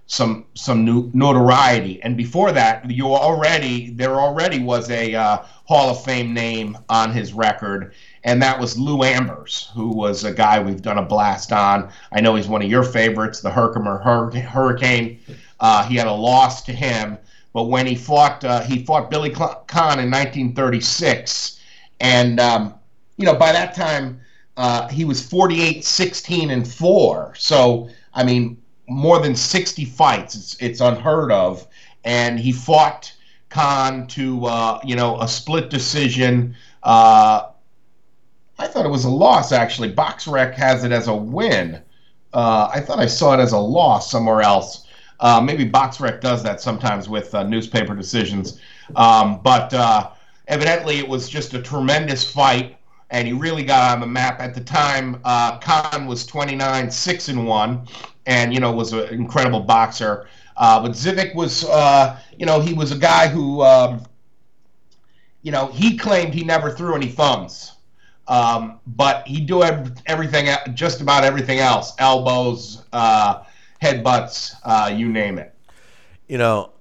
some some new notoriety. And before that, you already there already was a uh, Hall of Fame name on his record, and that was Lou Ambers, who was a guy we've done a blast on. I know he's one of your favorites, the Herkimer Hurricane. Uh, he had a loss to him, but when he fought, uh, he fought Billy Conn in 1936, and um, you know by that time uh, he was 48, 16, and four. So I mean, more than 60 fights. It's it's unheard of, and he fought Conn to uh, you know a split decision. Uh, I thought it was a loss actually. BoxRec has it as a win. Uh, I thought I saw it as a loss somewhere else. Uh, maybe BoxRec does that sometimes with uh, newspaper decisions, um, but uh, evidently it was just a tremendous fight, and he really got on the map. At the time, uh, Conn was 29, six and one, and you know was an incredible boxer. Uh, but Zivic was, uh, you know, he was a guy who, um, you know, he claimed he never threw any thumbs, um, but he do everything, just about everything else, elbows, uh, headbutts, uh, you name it. You know,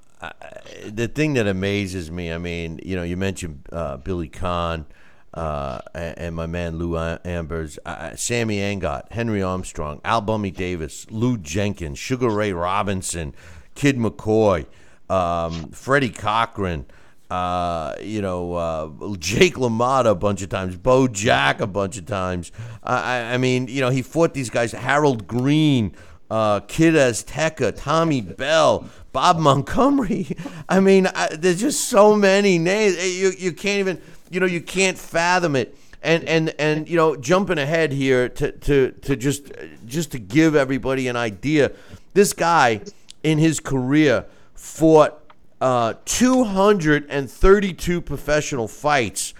the thing that amazes me, I mean, you know, you mentioned uh, Billy Conn uh, and my man Lou Ambers, uh, Sammy Angott, Henry Armstrong, Al Bummy Davis, Lew Jenkins, Sugar Ray Robinson, Kid McCoy, um, Freddie Cochrane, uh, you know, uh, Jake LaMotta a bunch of times, Beau Jack a bunch of times. I, I, mean, you know, he fought these guys, Harold Green, uh, Kid Azteca, Tommy Bell, Bob Montgomery. I mean, I, there's just so many names. You, you can't even – you know you can't fathom it. And and and you know, jumping ahead here to to to just just to give everybody an idea, this guy in his career fought uh, 232 professional fights,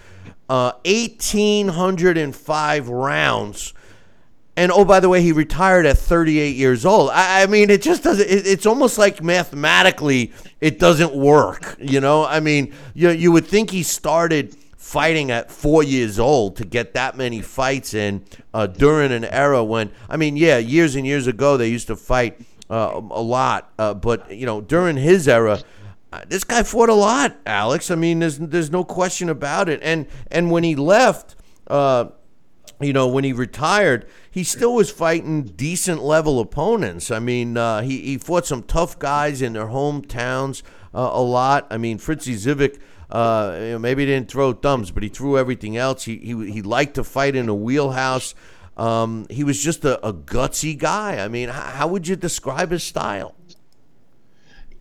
uh, 1,805 rounds. And oh, by the way, he retired at 38 years old. I, I mean, it just doesn't. It, it's almost like mathematically, it doesn't work. You know, I mean, you you would think he started fighting at four years old to get that many fights in uh, during an era when, I mean, yeah, years and years ago they used to fight uh, a lot, uh, but you know, during his era, uh, this guy fought a lot, Alex. I mean, there's there's no question about it. And and when he left, uh, you know, when he retired, he still was fighting decent level opponents. I mean, uh, he he fought some tough guys in their hometowns a lot. I mean, Fritzie Zivic uh, you know, maybe he didn't throw thumbs, but he threw everything else. He he, he liked to fight in a wheelhouse. Um, he was just a, a, gutsy guy. I mean, how, how would you describe his style?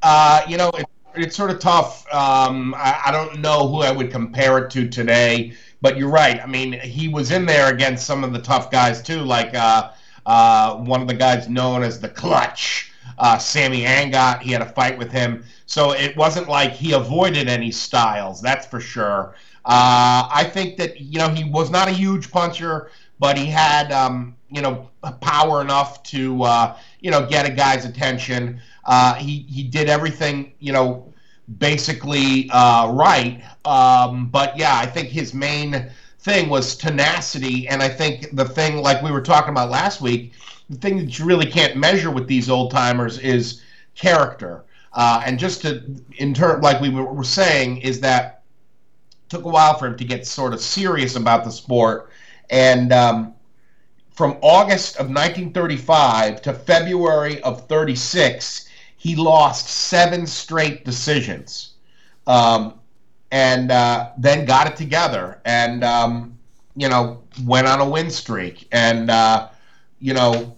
Uh, you know, it, it's sort of tough. Um, I, I, don't know who I would compare it to today, but you're right. I mean, he was in there against some of the tough guys too, like uh, uh one of the guys known as the Clutch, uh, Sammy Angott. He had a fight with him. So it wasn't like he avoided any styles, that's for sure. Uh, I think that you know he was not a huge puncher, but he had um, you know power enough to uh, you know get a guy's attention. Uh, he he did everything you know basically uh, right. Um, but yeah, I think his main thing was tenacity, and I think the thing like we were talking about last week, the thing that you really can't measure with these old timers is character. Uh, and just to, in turn, like we were saying, is that took a while for him to get sort of serious about the sport. And um, from August of 1935 to February of 36, he lost seven straight decisions. Um, and uh, then got it together and, um, you know, went on a win streak. And, uh, you know,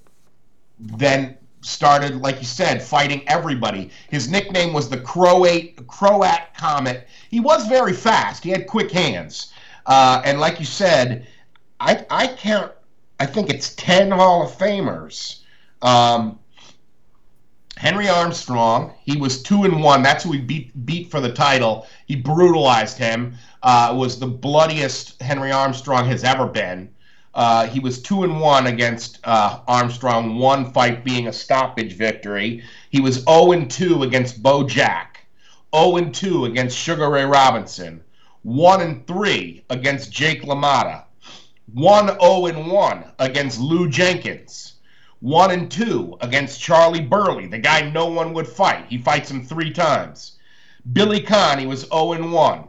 then started, like you said, fighting everybody. His nickname was the Croat, Croat Comet. He was very fast. He had quick hands. Uh, and like you said, I, I count, I think it's 10 Hall of Famers. Um, Henry Armstrong, he was two and one. That's who he beat beat for the title. He brutalized him. Uh, was the bloodiest Henry Armstrong has ever been. Uh, he was two and one against uh, Armstrong, one fight being a stoppage victory. He was 0 and two against Beau Jack, 0 and two against Sugar Ray Robinson, one and three against Jake LaMotta, one 0 and one against Lew Jenkins, one and two against Charlie Burley, the guy no one would fight. He fights him three times. Billy Conn, he was 0 and 1.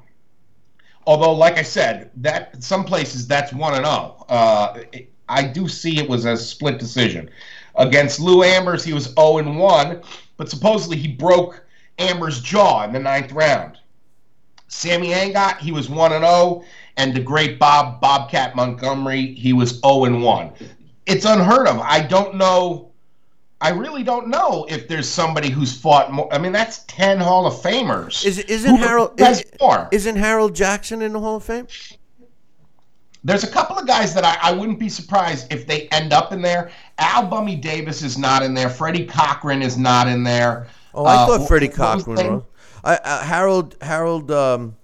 Although, like I said, that some places that's one and zero. Uh, I do see it was a split decision. Against Lou Ambers, he was 0 and 1, but supposedly he broke Ambers' jaw in the ninth round. Sammy Angott, he was 1 and 0, and the great Bob Bobcat Montgomery, he was 0 and 1. It's unheard of. I don't know. I really don't know if there's somebody who's fought more. I mean, that's 10 Hall of Famers. Is, isn't Who Harold has is, more? isn't Harold Jackson in the Hall of Fame? There's a couple of guys that I, I wouldn't be surprised if they end up in there. Al Bummy Davis is not in there. Freddie Cochrane is not in there. Oh, I Uh, thought Freddie was Cochrane was. I, uh, Harold Harold um,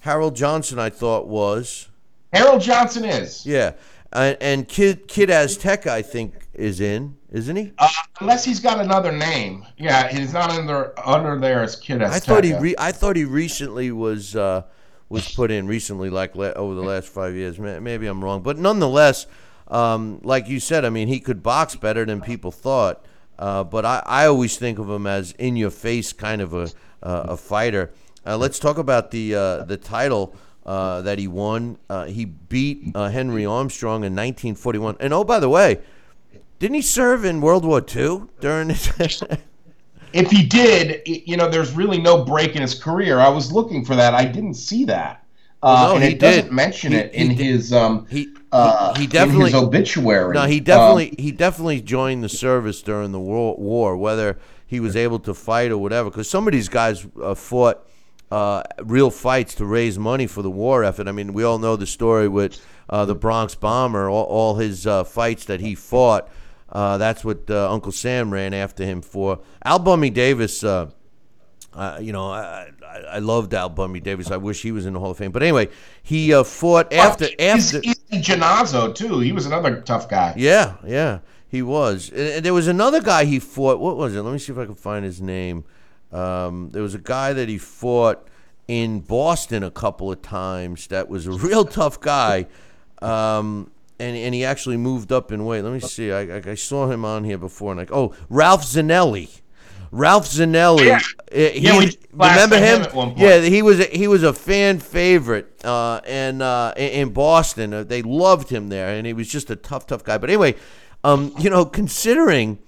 Harold Johnson, I thought was. Harold Johnson is. Yeah, and, and Kid Kid Azteca, I think, is in, isn't he? Uh, unless he's got another name. Yeah, he's not under under there as Kid I thought he re- I thought he recently was uh, was put in recently, like la- over the last five years. Maybe I'm wrong, but nonetheless, um, like you said, I mean, he could box better than people thought. Uh, but I, I always think of him as in your face kind of a uh, a fighter. Uh, let's talk about the uh, the title. Uh, that he won. Uh, he beat uh, Henry Armstrong in 1941. And oh, by the way, didn't he serve in World War II during his? if he did, you know, there's really no break in his career. I was looking for that. I didn't see that. Uh, no, and he it doesn't mention He- it in did. his um he uh, he definitely obituary. No, he Um, definitely he definitely joined the service during the war, war whether he was able to fight or whatever. Because some of these guys uh, fought uh, real fights to raise money for the war effort. I mean, we all know the story with uh, the Bronx bomber, all, all his uh, fights that he fought. Uh, that's what uh, Uncle Sam ran after him for. Al Bummy Davis. Uh, uh, you know, I, I, I loved Al Bummy Davis. I wish he was in the Hall of Fame. But anyway, he uh, fought after he's, after. he's Jannazzo too. He was another tough guy. Yeah, yeah, he was. And, and there was another guy he fought. What was it? Let me see if I can find his name. Um, there was a guy that he fought in Boston a couple of times. That was a real tough guy. Um, and, and he actually moved up in weight. Let me see. I, I, I saw him on here before. And like, oh, Ralph Zannelli. Ralph Zannelli. Yeah. uh, he- Yeah, remember him him? at one point. Yeah, he was a, he was a fan favorite, uh, and uh, in Boston, uh, they loved him there, and he was just a tough, tough guy. But anyway, um, you know, considering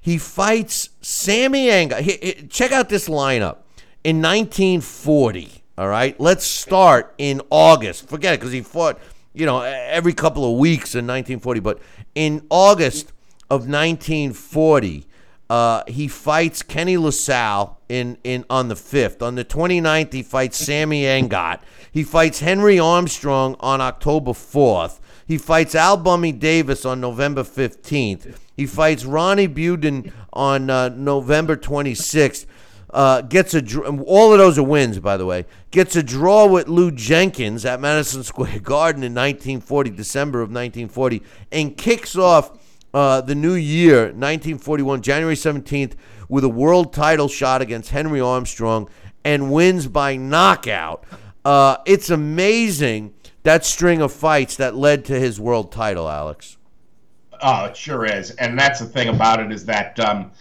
he fights Sammy Angott, he- he- check out this lineup in 1940. All right, let's start in August. Forget it, because he fought, you know, every couple of weeks in 1940. But in August of 1940. Uh, he fights Kenny LaSalle in, in on the 5th. On the 29th, he fights Sammy Angott. He fights Henry Armstrong on October 4th. He fights Al Bummy Davis on November 15th. He fights Ronnie Buden on uh, November 26th. Uh, gets a all of those are wins, by the way. Gets a draw with Lew Jenkins at Madison Square Garden in 1940, December of 1940, and kicks off uh, the new year, 1941, January 17th, with a world title shot against Henry Armstrong and wins by knockout. Uh, it's amazing that string of fights that led to his world title, Alex. Oh, it sure is. And that's the thing about it is that, um,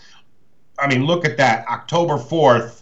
I mean, look at that. October 4th,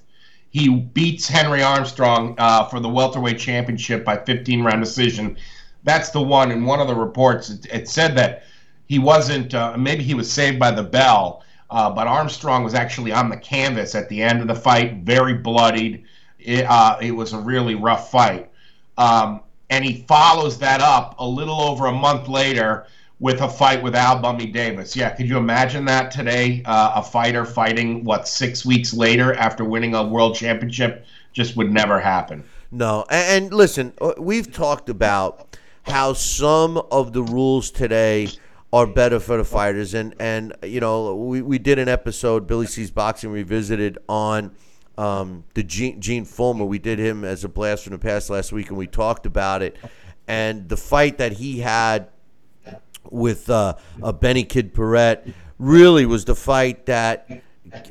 he beats Henry Armstrong uh, for the welterweight championship by 15 round decision. That's the one. In one of the reports, it, it said that he wasn't, uh, maybe he was saved by the bell, uh, but Armstrong was actually on the canvas at the end of the fight, very bloodied. It, uh, it was a really rough fight. Um, and he follows that up a little over a month later with a fight with Al Bummy Davis. Yeah, could you imagine that today? Uh, a fighter fighting, what, six weeks later after winning a world championship? Just would never happen. No, and, and listen, uh, we've talked about how some of the rules today are better for the fighters, and and you know we, we did an episode Billy C's Boxing Revisited on um, the Gene, Gene Fullmer. We did him as a blast from the past last week, and we talked about it, and the fight that he had with uh, uh, Benny Kid Paret really was the fight that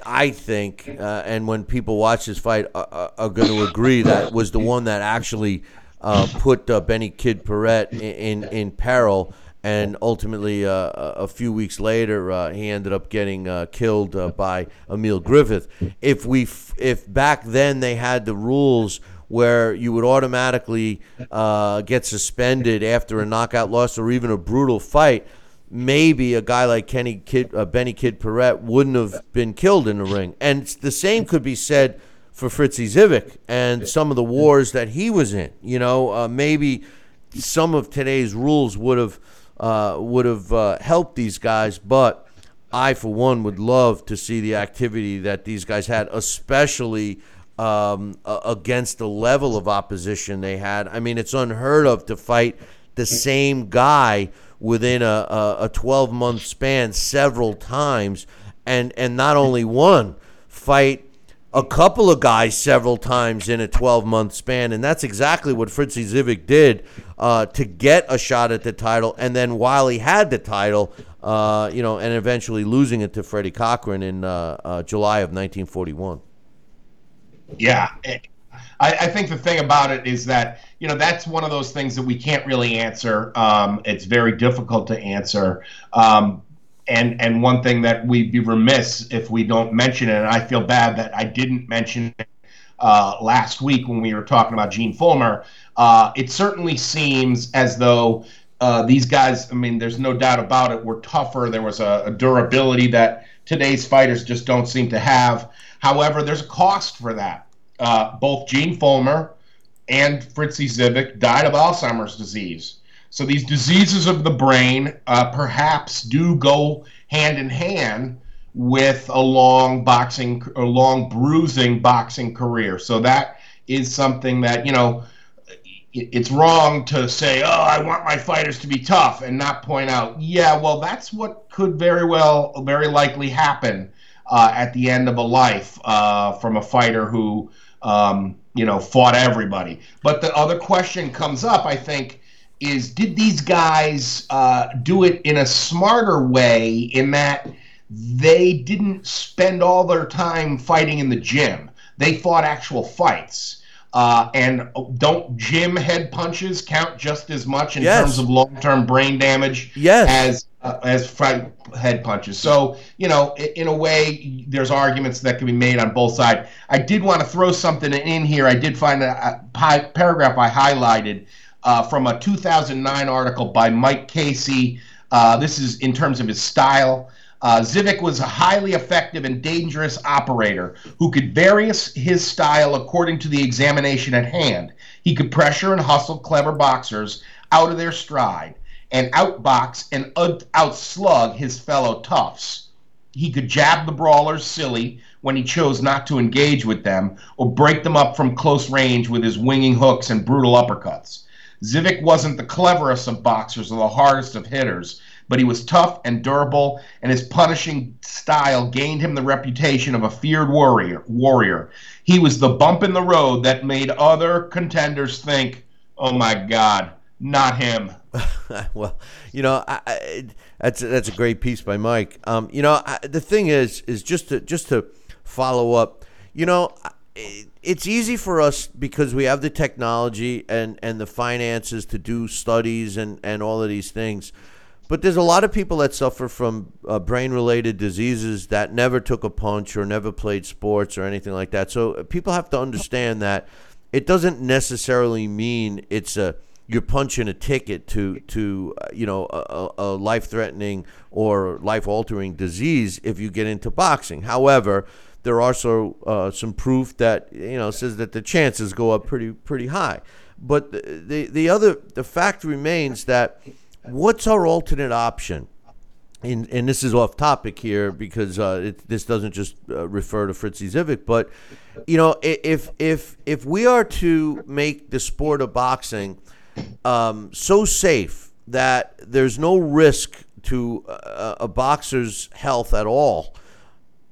I think, uh, and when people watch this fight, are, are, are going to agree that was the one that actually uh, put uh, Benny Kid Paret in, in, in peril and ultimately, uh, a few weeks later, uh, he ended up getting uh, killed uh, by Emile Griffith. If we, f- if back then they had the rules where you would automatically uh, get suspended after a knockout loss or even a brutal fight, maybe a guy like Kenny Kid, uh, Benny Kid Paret wouldn't have been killed in the ring. And the same could be said for Fritzie Zivic and some of the wars that he was in. You know, uh, maybe some of today's rules would have uh, would have uh, helped these guys, but I, for one, would love to see the activity that these guys had, especially um, against the level of opposition they had. I mean, it's unheard of to fight the same guy within a, a, a 12 month span several times, and and not only one fight a couple of guys several times in a 12 month span, and that's exactly what Fritzie Zivic did uh, to get a shot at the title. And then while he had the title, uh, you know, and eventually losing it to Freddie Cochrane in uh, uh, July of 1941. Yeah. I, I think the thing about it is that, you know, that's one of those things that we can't really answer. Um, it's very difficult to answer. Um, and and one thing that we'd be remiss if we don't mention it, and I feel bad that I didn't mention it uh, last week when we were talking about Gene Fullmer. Uh, it certainly seems as though uh, these guys, I mean, there's no doubt about it, were tougher. There was a, a durability that today's fighters just don't seem to have. However, there's a cost for that. Uh, both Gene Fullmer and Fritzie Zivic died of Alzheimer's disease. So these diseases of the brain uh, perhaps do go hand in hand with a long boxing, a long bruising boxing career. So that is something that you know it's wrong to say, "Oh, I want my fighters to be tough," and not point out, "Yeah, well, that's what could very well, very likely happen uh, at the end of a life uh, from a fighter who, um, you know, fought everybody." But the other question comes up, I think, is did these guys uh, do it in a smarter way in that they didn't spend all their time fighting in the gym? They fought actual fights. Uh, and don't gym head punches count just as much in Yes. terms of long-term brain damage Yes. as uh, as fight head punches? So you know, in a way, there's arguments that can be made on both sides. I did want to throw something in here. I did find a, a paragraph I highlighted uh, from a 2009 article by Mike Casey. Uh, this is in terms of his style. Uh, Zivic was a highly effective and dangerous operator who could vary his- style according to the examination at hand. He could pressure and hustle clever boxers out of their stride and outbox and out- outslug his fellow toughs. He could jab the brawlers silly when he chose not to engage with them or break them up from close range with his winging hooks and brutal uppercuts. Zivic wasn't the cleverest of boxers or the hardest of hitters, but he was tough and durable, and his punishing style gained him the reputation of a feared warrior. Warrior. He was the bump in the road that made other contenders think, "Oh my God, not him." well, you know, I, I, that's that's a great piece by Mike. Um, you know, I, the thing is, is just to just to follow up. You know, it, it's easy for us because we have the technology and and the finances to do studies and and all of these things. But there's a lot of people that suffer from uh, brain-related diseases that never took a punch or never played sports or anything like that. So uh, people have to understand that it doesn't necessarily mean it's a you're punching a ticket to to uh, you know a, a a life-threatening or life-altering disease if you get into boxing. However, there are also uh, some proof that you know says that the chances go up pretty pretty high. But the the, the other the fact remains that what's our alternate option? And, and this is off topic here because uh, it, this doesn't just uh, refer to Fritzie Zivic, but you know, if if if we are to make the sport of boxing um, so safe that there's no risk to a, a boxer's health at all,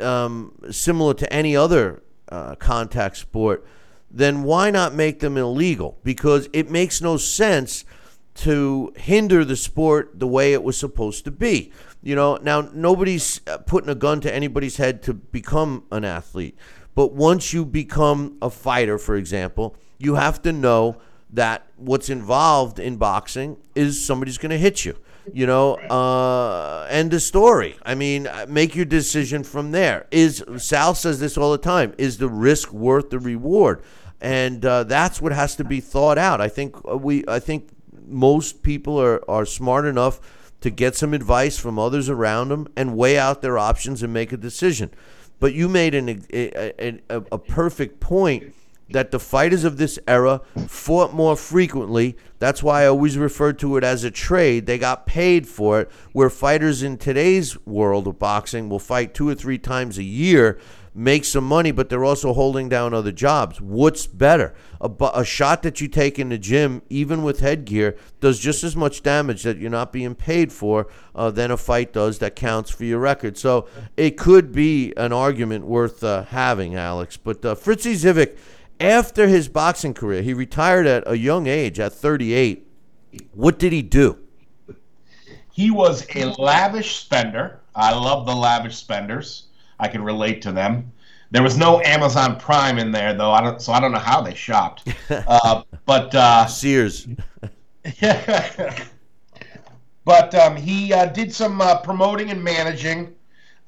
um, similar to any other uh, contact sport, then why not make them illegal? Because it makes no sense to hinder the sport the way it was supposed to be. You know, now nobody's uh, putting a gun to anybody's head to become an athlete. But once you become a fighter, for example, you have to know that what's involved in boxing is somebody's going to hit you. you know, uh, end the story. I mean, uh, make your decision from there. Is Sal says this all the time? Is the risk worth the reward? And uh, that's what has to be thought out. I think uh, we, I think most people are are smart enough to get some advice from others around them and weigh out their options and make a decision. But you made an, a, a, a, a perfect point that the fighters of this era fought more frequently. That's why I always refer to it as a trade. They got paid for it, where fighters in today's world of boxing will fight two or three times a year, make some money, but they're also holding down other jobs. What's better? A, a shot that you take in the gym, even with headgear, does just as much damage that you're not being paid for uh, than a fight does that counts for your record. So it could be an argument worth uh, having, Alex. But uh, Fritzie Zivic after his boxing career, he retired at a young age, at 38. What did he do? He was a lavish spender. I love the lavish spenders. I can relate to them. There was no Amazon Prime in there, though. I don't, so I don't know how they shopped. Uh, but uh, Sears. but um, he uh, did some uh, promoting and managing.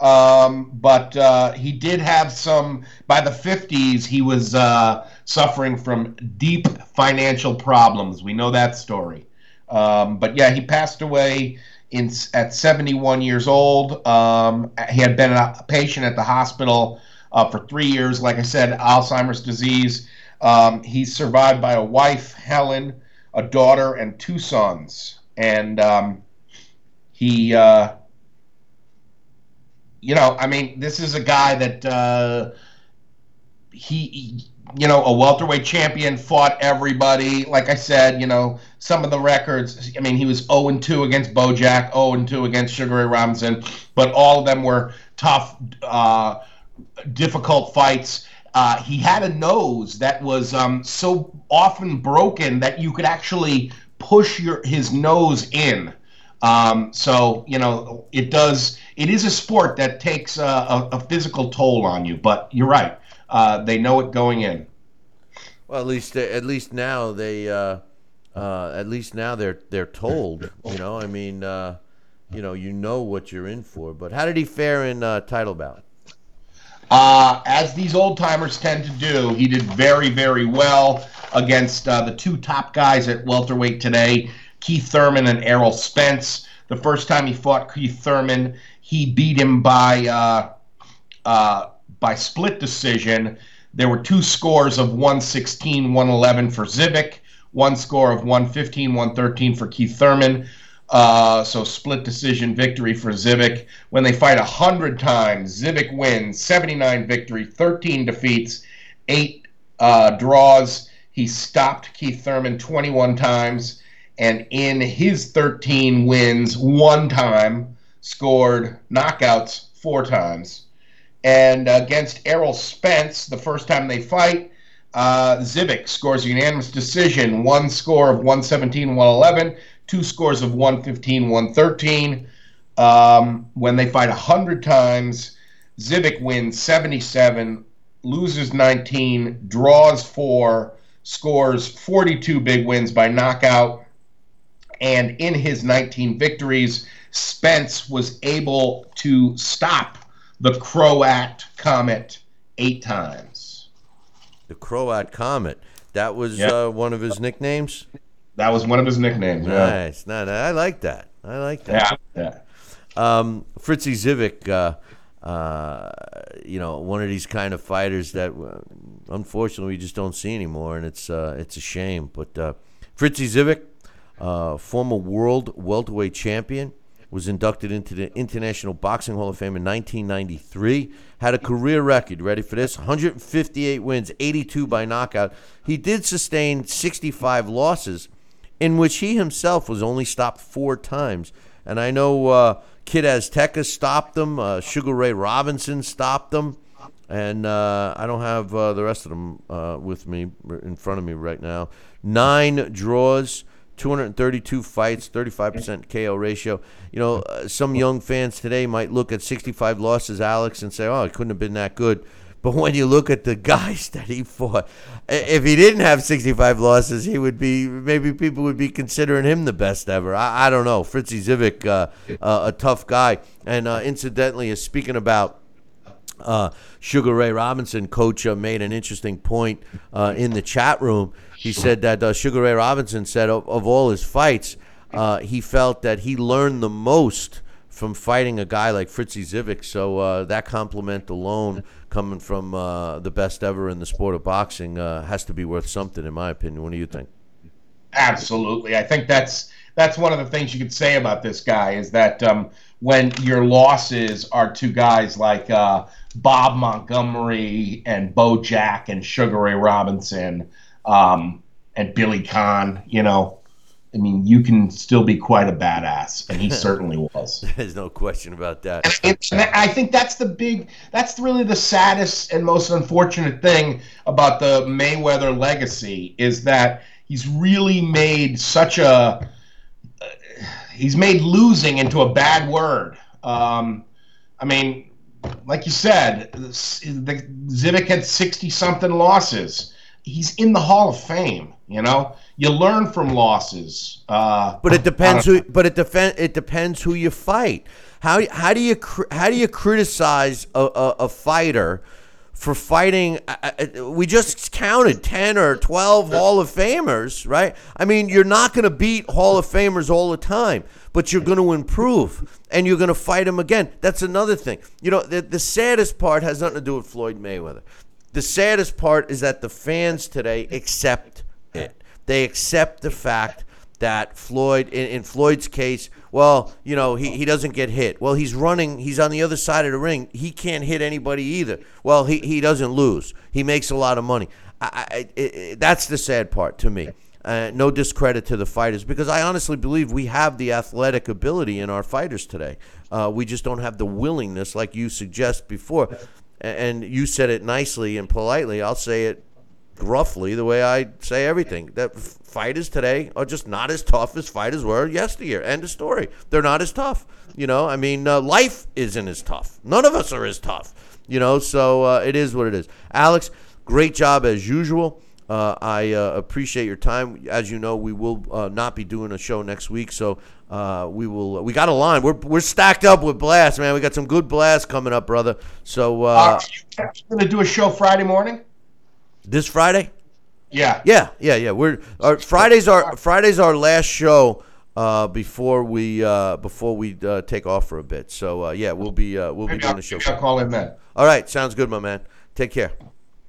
Um, but uh, he did have some. By the 50s, he was uh, suffering from deep financial problems. We know that story. Um, but yeah, he passed away in at 71 years old. Um, he had been a patient at the hospital uh, for three years. Like I said, Alzheimer's disease. Um, he's survived by a wife, Helen, a daughter, and two sons. And um, he uh, you know, I mean, this is a guy that uh, he, you know, a welterweight champion, fought everybody. Like I said, you know, some of the records. I mean, he was 0 2 against Beau Jack, 0 2 against Sugar Ray Robinson, but all of them were tough, uh, difficult fights. Uh, he had a nose that was um, so often broken that you could actually push your his nose in. Um, so you know, it does. It is a sport that takes a, a, a physical toll on you. But you're right. Uh, they know it going in. Well, at least at least now they uh, uh, at least now they're they're told. You know, I mean, uh, you know, you know what you're in for. But how did he fare in uh, title bout? Uh, as these old timers tend to do, he did very very well against the two top guys at welterweight today. Keith Thurman and Errol Spence. The first time he fought Keith Thurman, he beat him by uh, uh, by split decision. There were two scores of 116, 111 for Zivic, one score of 115, 113 for Keith Thurman. Uh, so split decision victory for Zivic. When they fight 100 times, Zivic wins 79 victory, 13 defeats, 8 uh, draws. He stopped Keith Thurman 21 times and in his 13 wins, one time scored knockouts four times. And against Errol Spence, the first time they fight, uh, scores a unanimous decision, one score of 117 111, two scores of 115 113. Um, when they fight 100 times, Zivic wins 77, loses 19, draws four, scores 42 big wins by knockout. And in his 19 victories, Spence was able to stop the Croat Comet eight times. The Croat Comet. That was yep. uh, one of his nicknames? That was one of his nicknames. Nice. Yeah. No, no, I like that. I like that. Yeah. yeah. Um, Fritzie Zivic, uh, uh, you know, one of these kind of fighters that uh, unfortunately we just don't see anymore, and it's uh, it's a shame. But uh, Fritzie Zivic, uh, former world welterweight champion, was inducted into the International Boxing Hall of Fame in 1993. Had a career record, ready for this? 158 wins, 82 by knockout. He did sustain 65 losses, in which he himself was only stopped four times. And I know uh, Kid Azteca stopped them, uh, Sugar Ray Robinson stopped them. And uh, I don't have uh, the rest of them uh, with me in front of me right now. Nine draws. 232 fights, 35% KO ratio. You know, uh, some young fans today might look at 65 losses, Alex, and say, "Oh, it couldn't have been that good." But when you look at the guys that he fought, if he didn't have 65 losses, he would be maybe people would be considering him the best ever. I, I don't know. Fritzie Zivic, uh, uh, a tough guy, and uh, incidentally, is speaking about uh, Sugar Ray Robinson, coach, uh, made an interesting point uh, in the chat room. He said that uh, Sugar Ray Robinson said of, of all his fights, uh, he felt that he learned the most from fighting a guy like Fritzie Zivic. So uh, that compliment alone, coming from uh, the best ever in the sport of boxing, uh, has to be worth something, in my opinion. What do you think? Absolutely. I think that's that's one of the things you could say about this guy is that um, when your losses are to guys like uh, Bob Montgomery and Beau Jack and Sugar Ray Robinson um, and Billy Conn, you know, I mean, you can still be quite a badass, and he certainly was. There's no question about that. And I think that's the big, that's really the saddest and most unfortunate thing about the Mayweather legacy is that he's really made such a, he's made losing into a bad word. Um, I mean, like you said, the, the Zivic had 60 something losses. He's in the Hall of Fame, you know? You learn from losses. Uh, But it depends who. But it depend. It depends who you fight. How how do you how do you criticize a, a, a fighter for fighting? We just counted ten or twelve Hall of Famers, right? I mean, you're not going to beat Hall of Famers all the time, but you're going to improve and you're going to fight them again. That's another thing. You know, the, the saddest part has nothing to do with Floyd Mayweather. The saddest part is that the fans today accept it. They accept the fact that Floyd, in, in Floyd's case, well, you know, he, he doesn't get hit. Well, he's running, he's on the other side of the ring. He can't hit anybody either. Well, he, he doesn't lose. He makes a lot of money. I, I, that's the sad part to me. Uh, no discredit to the fighters because I honestly believe we have the athletic ability in our fighters today. Uh, we just don't have the willingness, like you suggest before. And you said it nicely and politely. I'll say it gruffly the way I say everything. That f- fighters today are just not as tough as fighters were yesteryear. End of story. They're not as tough. You know, I mean, uh, life isn't as tough. None of us are as tough. You know, so uh, it is what it is. Alex, great job as usual. Uh, I uh, appreciate your time. As you know, we will uh, not be doing a show next week, so uh, we will. We got a line. We're we're stacked up with blasts, man. We got some good blasts coming up, brother. So uh, Are going to do a show Friday morning? this Friday. Yeah. Yeah, yeah, yeah. We're our Fridays are Fridays our last show uh, before we uh, before we uh, take off for a bit. So uh, yeah, we'll be uh, we'll be doing I'll, the show. maybe I'll call in then. All right, sounds good, my man. Take care.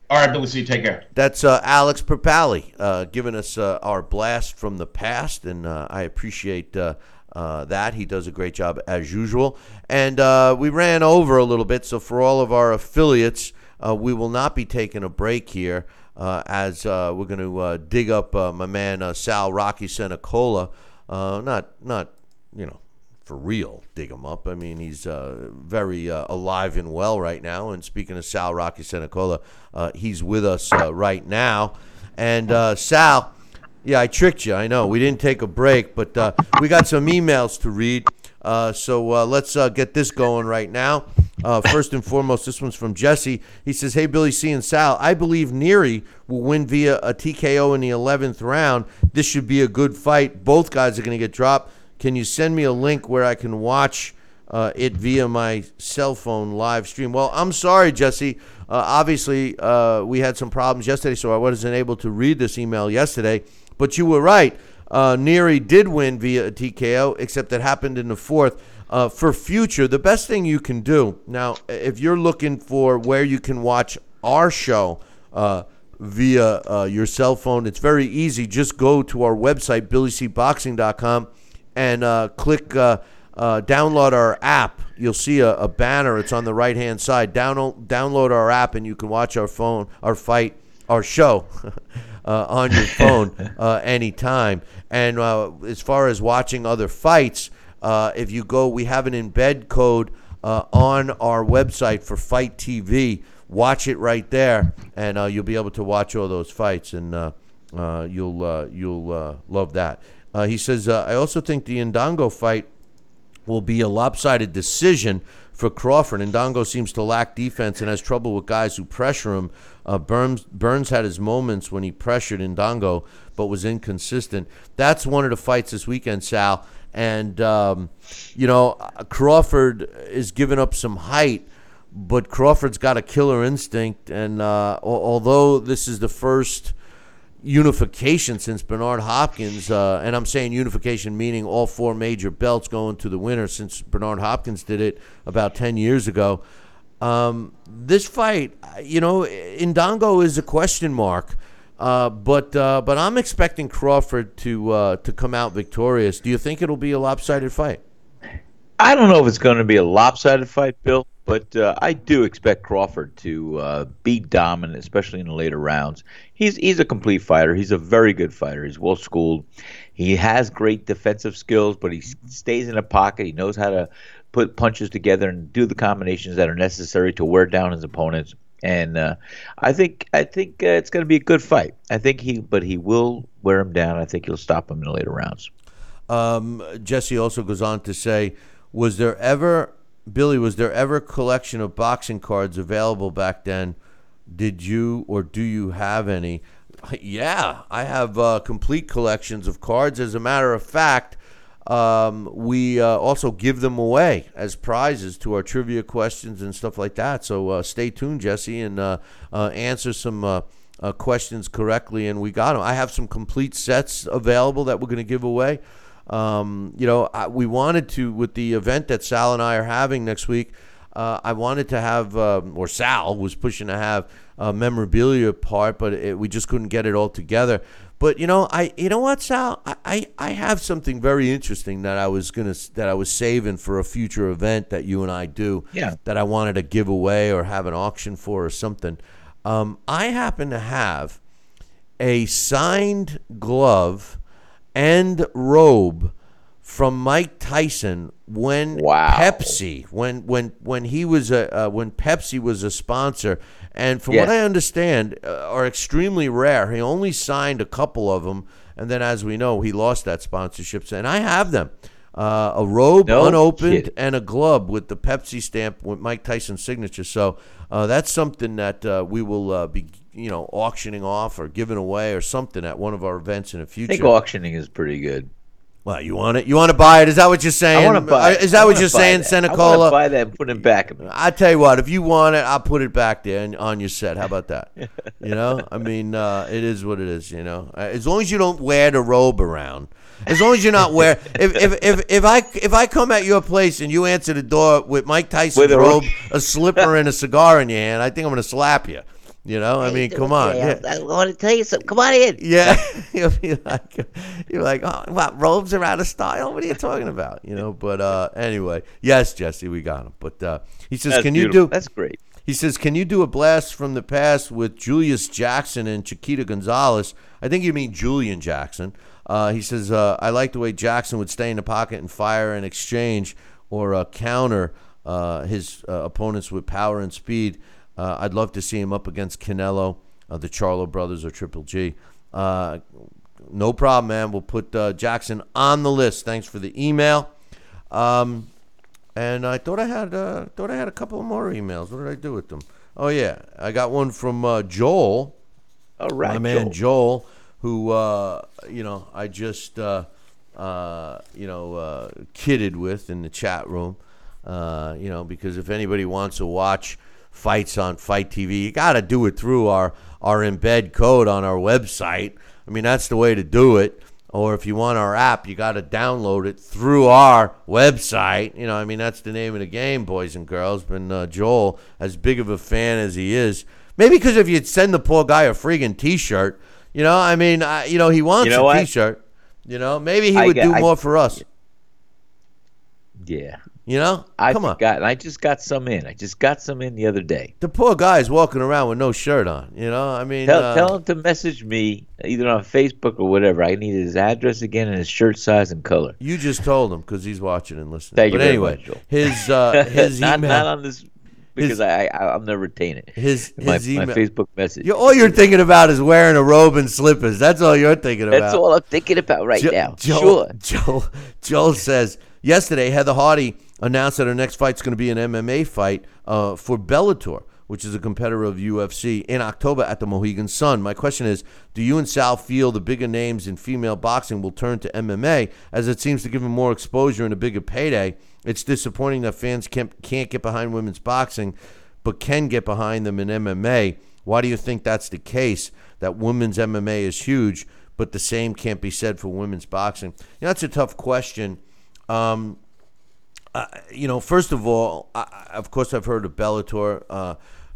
All right, Billy C, take care. That's uh, Alex Perpali uh, giving us uh, our blast from the past, and uh, I appreciate uh, uh, that. He does a great job as usual. And we ran over a little bit, so for all of our affiliates, we will not be taking a break here as we're going to dig up my man Sal Rocky Senecola. Uh, not, not, you know, for real, dig him up. I mean, he's uh, very uh, alive and well right now. And speaking of Sal Rocky Senecola, uh, he's with us uh, right now. And uh, Sal, yeah, I tricked you. I know we didn't take a break, but uh, we got some emails to read. So let's get this going right now. First and foremost, this one's from Jesse. He says, "Hey Billy C and Sal, I believe Neary will win via a TKO in the 11th round. This should be a good fight. Both guys are going to get dropped. Can you send me a link where I can watch uh, it via my cell phone live stream?" Well, I'm sorry, Jesse. Uh, obviously, uh, we had some problems yesterday, so I wasn't able to read this email yesterday. But you were right. Uh, Neary did win via a TKO, except it happened in the fourth. Uh, for future, the best thing you can do now, if you're looking for where you can watch our show uh, via uh, your cell phone, it's very easy. Just go to our website, billycboxing.com, and uh, click uh, uh, download our app. You'll see a, a banner. It's on the right hand side. Download download our app, and you can watch our phone, our fight, our show. uh, on your phone uh, anytime. And uh, as far as watching other fights, uh, if you go, we have an embed code uh, on our website for Fight TV. Watch it right there, and uh, you'll be able to watch all those fights, and uh, uh, you'll uh, you'll uh, love that. Uh, he says, uh, I also think the Ndongo fight will be a lopsided decision for Crawford. Ndongo seems to lack defense and has trouble with guys who pressure him. Uh, Burns Burns had his moments when he pressured Ndongo, but was inconsistent. That's one of the fights this weekend, Sal. And um, you know, Crawford is giving up some height, but Crawford's got a killer instinct. And uh, although this is the first unification since Bernard Hopkins, uh, and I'm saying unification meaning all four major belts going to the winner since Bernard Hopkins did it about 10 years ago. Um, this fight, you know, Ndongo is a question mark, uh, but uh, but I'm expecting Crawford to uh, to come out victorious. Do you think it'll be a lopsided fight? I don't know if it's going to be a lopsided fight, Bill. But uh, I do expect Crawford to uh, be dominant, especially in the later rounds. He's he's a complete fighter. He's a very good fighter. He's well schooled. He has great defensive skills, but he stays in the pocket. He knows how to put punches together and do the combinations that are necessary to wear down his opponents. And uh, I think I think uh, it's going to be a good fight. I think he, but he will wear him down. I think he'll stop him in the later rounds. Um, Jesse also goes on to say, was there ever Billy, was there ever a collection of boxing cards available back then? Did you or do you have any? Yeah, I have uh, complete collections of cards. As a matter of fact, um, we uh, also give them away as prizes to our trivia questions and stuff like that. So uh, stay tuned, Jesse, and uh, uh, answer some uh, questions correctly. And we got them. I have some complete sets available that we're going to give away. Um, you know, I, we wanted to with the event that Sal and I are having next week. Uh, I wanted to have, um, or Sal was pushing to have a memorabilia part, but it, we just couldn't get it all together. But you know, I you know what, Sal, I, I, I have something very interesting that I was gonna that I was saving for a future event that you and I do. Yeah. That I wanted to give away or have an auction for or something. Um, I happen to have a signed glove and robe from Mike Tyson when wow. Pepsi when when when he was a uh, when Pepsi was a sponsor and from Yeah. what I understand uh, are extremely rare. He only signed a couple of them and then as we know he lost that sponsorship and I have them. Uh, a robe No unopened kidding. and a glove with the Pepsi stamp with Mike Tyson's signature. So uh, that's something that uh, we will uh, be, you know, auctioning off or giving away or something at one of our events in the future. I think auctioning is pretty good. Well, you want it? You want to buy it? Is that what you're saying? I want to buy. Uh, Is that what you're saying, that. Senecola? buy that and put it back. I tell you what, if you want it, I'll put it back there and on your set. How about that? You know, I mean, uh, it is what it is. You know, Uh, as long as you don't wear the robe around, as long as you're not wear. If if if, if I if I come at your place and you answer the door with Mike Tyson's With a robe, robe. a slipper, and a cigar in your hand, I think I'm going to slap you. You know, I mean, come on. Yeah. I want to tell you something. Come on in. Yeah, you'll be like, you're like, oh, what? Robes are out of style. What are you talking about? You know. But uh, anyway, yes, Jesse, we got him. But uh, he says, That's can you do? That's great. He says, can you do a blast from the past with Julius Jackson and Chiquita Gonzalez? I think you mean Julian Jackson. Uh, he says, uh, I like the way Jackson would stay in the pocket and fire in exchange or uh, counter uh, his uh, opponents with power and speed. Uh, I'd love to see him up against Canelo, uh, the Charlo brothers, or Triple G. Uh, no problem, man. We'll put uh, Jackson on the list. Thanks for the email. Um, and I thought I had uh, thought I had a couple more emails. What did I do with them? Oh yeah, I got one from uh, Joel. All right, my man Joel. Joel, who uh, you know I just uh, uh, you know uh, kidded with in the chat room. Uh, you know because if anybody wants to watch fights on Fight TV, you got to do it through our our embed code on our website. I mean that's the way to do it. Or if you want our app, you got to download it through our website. You know, I mean, that's the name of the game, boys and girls. But uh, Joel, as big of a fan as he is, maybe because if you'd send the poor guy a friggin' T-shirt, you know, I mean, uh, you know, he wants You know a what? T-shirt. You know, maybe he I would get- do I- more for us. Yeah. You know, I come on. forgot. I just got some in. I just got some in the other day. The poor guy's walking around with no shirt on. You know, I mean, Tell, uh, tell him to message me either on Facebook or whatever. I need his address again and his shirt size and color. you just told him because he's watching and listening. Thank but you anyway, much, his uh, his not, email. not on this because I, I I'll never retain it. His- my, his my email- Facebook message. You- all you're thinking about is wearing a robe and slippers. That's all you're thinking about. That's all I'm thinking about right Jo- now. Joel, sure. Joel, Joel says yesterday Heather Hardy announced that her next fight's going to be an MMA fight uh, for Bellator, which is a competitor of UFC, in October at the Mohegan Sun. My question is Do you and Sal feel the bigger names in female boxing will turn to MMA as it seems to give them more exposure and a bigger payday? It's disappointing that fans can't, can't get behind women's boxing, but can get behind them in MMA. Why do you think that's the case? That women's MMA is huge, but the same can't be said for women's boxing. You know, that's a tough question. Um, you know, first of all, I, of course, I've heard of Bellator. Uh,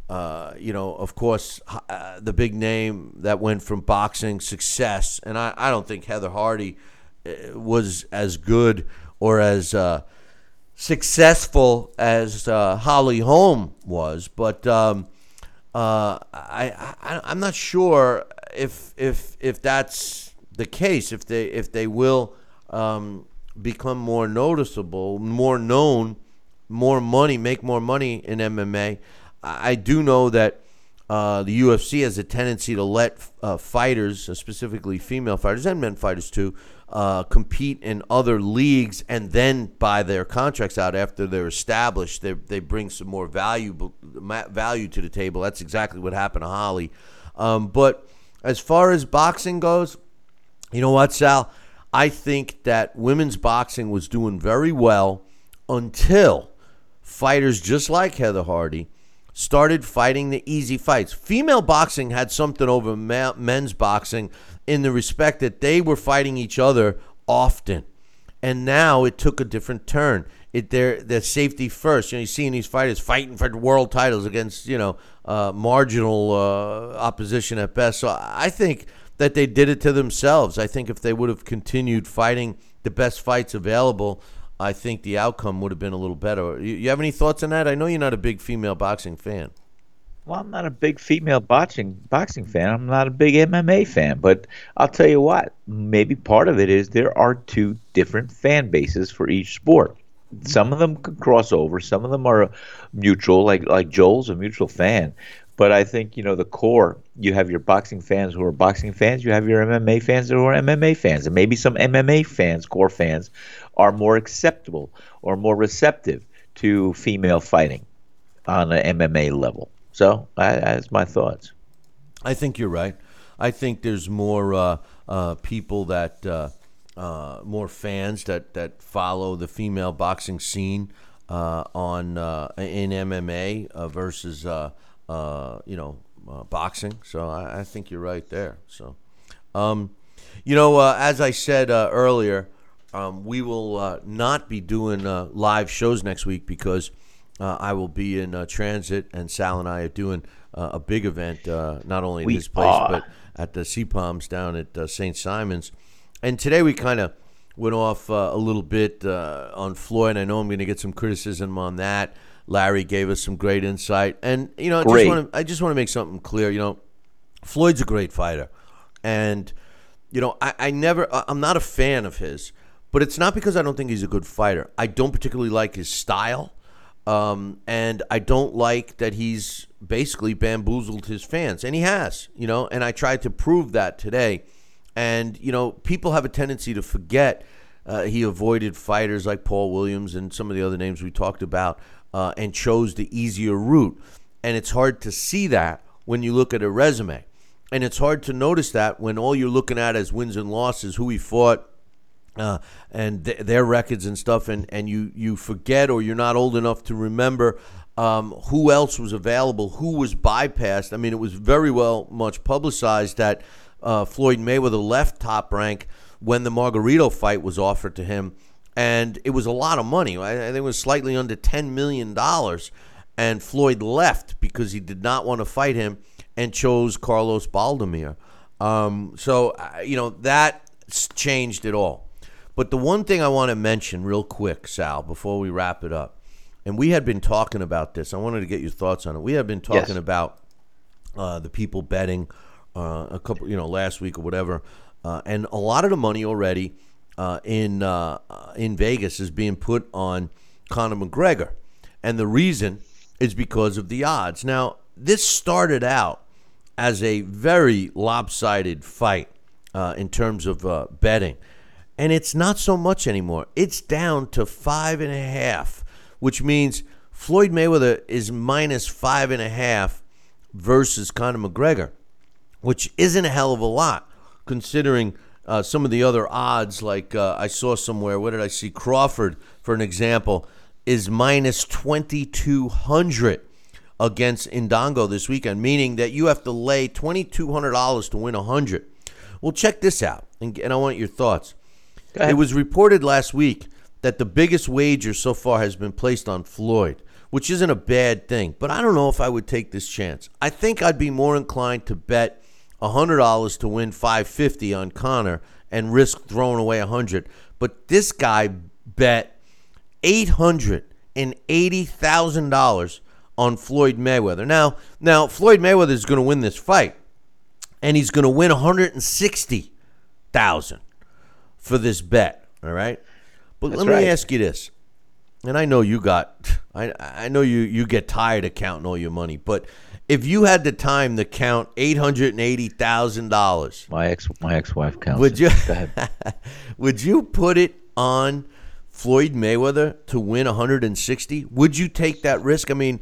uh, you know, of course, uh, the big name that went from boxing success, and I, I don't think Heather Hardy uh, was as good or as uh, successful as Holly Holm was, but um, I, I I'm not sure if if if that's the case. If they if they will. Um, become more noticeable, more known, more money, make more money in MMA. I do know that uh, the UFC has a tendency to let uh, fighters, uh, specifically female fighters and men fighters too, uh, compete in other leagues and then buy their contracts out after they're established. They, they bring some more value value to the table. That's exactly what happened to Holly. Um, but as far as boxing goes, you know what, Sal? I think that women's boxing was doing very well until fighters just like Heather Hardy started fighting the easy fights. Female boxing had something over men's boxing in the respect that they were fighting each other often. And now it took a different turn. It their their safety first. You know, you're seeing these fighters fighting for world titles against you know uh, marginal uh, opposition at best. So I think that they did it to themselves. I think if they would have continued fighting the best fights available, I think the outcome would have been a little better. You, you have any thoughts on that? I know you're not a big female boxing fan. Well, I'm not a big female boxing boxing fan. I'm not a big MMA fan, but I'll tell you what. Maybe part of it is there are two different fan bases for each sport. Some of them can cross over. Some of them are mutual, like like Joel's a mutual fan. But I think you know the core. You have your boxing fans who are boxing fans. You have your MMA fans who are MMA fans, and maybe some MMA fans, core fans, are more acceptable or more receptive to female fighting on an MMA level. So I, that's my thoughts. I think you're right. I think there's more uh, uh, people that uh, uh more fans that that follow the female boxing scene uh, on uh, in MMA versus uh, you know, uh, boxing. So I, I, think you're right there. So, um, you know, uh, as I said uh, earlier, um, we will uh, not be doing uh, live shows next week because I will be in transit, and Sal and I are doing a big event, not only in we this place are. but at the Sea Palms down at St. Simon's. And today we kind of went off a little bit on Floyd. I know I'm going to get some criticism on that. Larry gave us some great insight, and you know, I just want to I just want to make something clear. You know, Floyd's a great fighter, and you know, I, I never I'm not a fan of his, but it's not because I don't think he's a good fighter. I don't particularly like his style, um, and I don't like that he's basically bamboozled his fans, and he has. You know, and I tried to prove that today, and you know, people have a tendency to forget. Uh, he avoided fighters like Paul Williams and some of the other names we talked about uh, and chose the easier route. And it's hard to see that when you look at a resume. And it's hard to notice that when all you're looking at is wins and losses, who he fought, uh, and th- their records and stuff, and, and you, you forget or you're not old enough to remember um, who else was available, who was bypassed. I mean, it was very well much publicized that uh, Floyd Mayweather left top rank when the Margarito fight was offered to him and it was a lot of money. I think it was slightly under ten million dollars, and Floyd left because he did not want to fight him and chose Carlos Baldomir. Um, so uh, you know that changed it all. But the one thing I want to mention real quick, Sal, before we wrap it up, and we had been talking about this. I wanted to get your thoughts on it. We had been talking yes. about uh, the people betting uh, a couple, you know, last week or whatever, uh, and a lot of the money already uh, in uh, in Vegas is being put on Conor McGregor, and the reason is because of the odds. Now, this started out as a very lopsided fight uh, in terms of uh, betting, and it's not so much anymore. It's down to five and a half which means Floyd Mayweather is minus five and a half versus Conor McGregor, which isn't a hell of a lot considering uh, some of the other odds. Like uh, I saw somewhere, what did I see? Crawford, for an example, is minus 2,200 against Indongo this weekend, meaning that you have to lay $2,200 to win 100. Well, check this out, and, and I want your thoughts. It was reported last week that the biggest wager so far has been placed on Floyd, which isn't a bad thing, but I don't know if I would take this chance. I think I'd be more inclined to bet $100 to win 550 on Conor and risk throwing away 100. But this guy bet $880,000 on Floyd Mayweather. Now, now Floyd Mayweather is going to win this fight and he's going to win 160,000 for this bet, all right? But That's let me right. ask you this. And I know you got I I know you you get tired of counting all your money, but if you had the time to count eight hundred and eighty thousand dollars, my ex my ex wife counts. would you would you put it on Floyd Mayweather to win 160? Would you take that risk? I mean,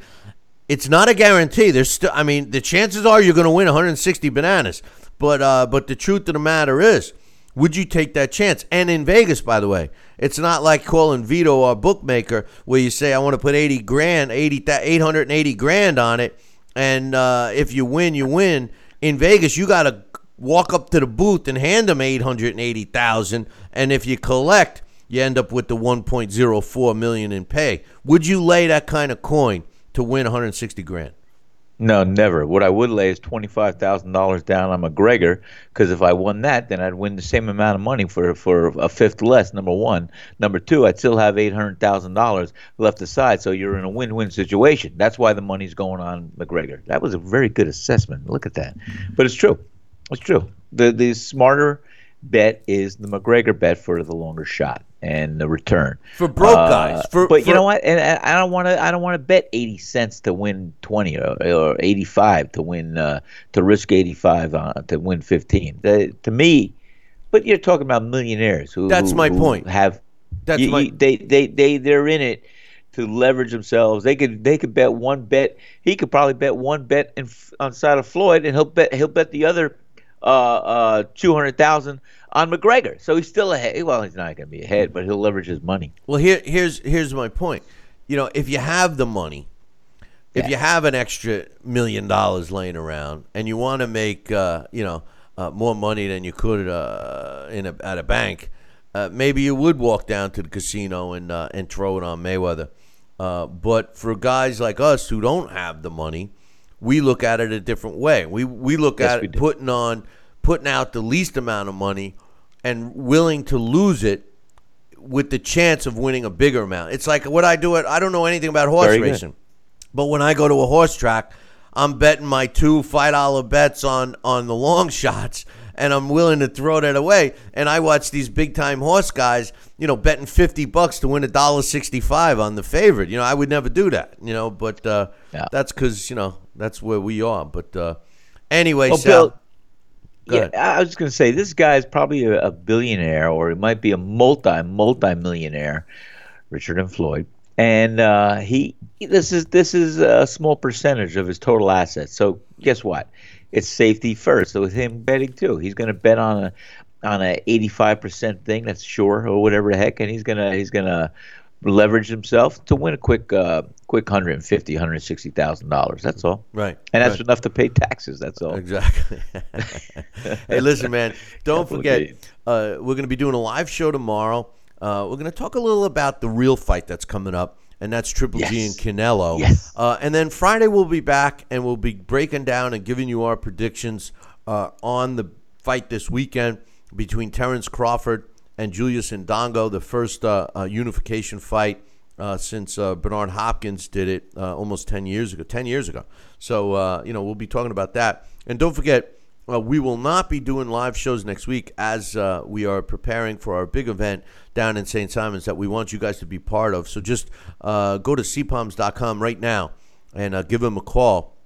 it's not a guarantee. There's still I mean, the chances are you're going to win 160 bananas. But uh but the truth of the matter is, would you take that chance? And in Vegas, by the way, it's not like calling Vito or bookmaker where you say I want to put 80 grand, 80 th- 880 grand on it and uh, if you win, you win. In Vegas, you got to walk up to the booth and hand them 880,000 and if you collect, you end up with the 1.04 million in pay. Would you lay that kind of coin to win 160 grand? No, never. What I would lay is twenty five thousand dollars down on McGregor because if I won that, then I'd win the same amount of money for for a fifth less. Number one. Number two, I'd still have eight hundred thousand dollars left aside. So you're in a win win situation. That's why the money's going on McGregor. That was a very good assessment. Look at that. But it's true. It's true. The the smarter bet is the McGregor bet for the longer shot and the return For broke Uh, guys. For, but for- you know what? And I I don't want to. I don't want to bet eighty cents to win twenty or, or eighty-five to win uh, to risk eighty-five on, to win fifteen. The, to me, but you're talking about millionaires who. That's who- my who point. Have That's you- my- you- they they they they're in it to leverage themselves. They could they could bet one bet. He could probably bet one bet in, on side of Floyd, and he'll bet he'll bet the other uh, uh, two hundred thousand on McGregor. So he's still ahead. Well, he's not going to be ahead, but he'll leverage his money. Well, here, here's here's my point. You know, if you have the money, if Yeah. you have an extra million dollars laying around, and you want to make uh, you know uh, more money than you could uh, in a, at a bank, uh, maybe you would walk down to the casino and uh, and throw it on Mayweather. Uh, but for guys like us who don't have the money, we look at it a different way. We we look Yes, at we it do. putting on putting out the least amount of money and willing to lose it with the chance of winning a bigger amount. It's like what I do at I don't know anything about horse Very good. racing. But when I go to a horse track, I'm betting my two five dollar bets on on the long shots and I'm willing to throw that away. And I watch these big time horse guys, you know, betting fifty bucks to win a dollar sixty five on the favorite. You know, I would never do that, you know, but uh, Yeah. that's because, you know, that's where we are. But uh, anyway, Well, Sal, Bill, yeah. I was going to say this guy is probably a, a billionaire, or it might be a multi multi millionaire, Richard and Floyd, and uh, he this is this is a small percentage of his total assets. So guess what? It's safety first. So with him betting too, he's going to bet on a on a eighty five percent thing. That's sure or whatever the heck, and he's gonna he's gonna leverage himself to win a quick uh, quick 150 160000 dollars that's all Right, and that's right. enough to pay taxes that's all Exactly. hey, listen, man. Don't forget, uh, we're going to be doing a live show tomorrow. Uh, we're going to talk a little about the real fight that's coming up, and that's Triple G and Yes. Canelo. Yes. Uh, and then Friday we'll be back, and we'll be breaking down and giving you our predictions uh, on the fight this weekend between Terrence Crawford and Julius Indongo, the first uh, uh, unification fight uh, since uh, Bernard Hopkins did it uh, almost 10 years ago. 10 years ago. So, you know, we'll be talking about that. And don't forget, we will not be doing live shows next week as we are preparing for our big event down in St. Simons that we want you guys to be part of. So just go to seapalms.com right now and give them a call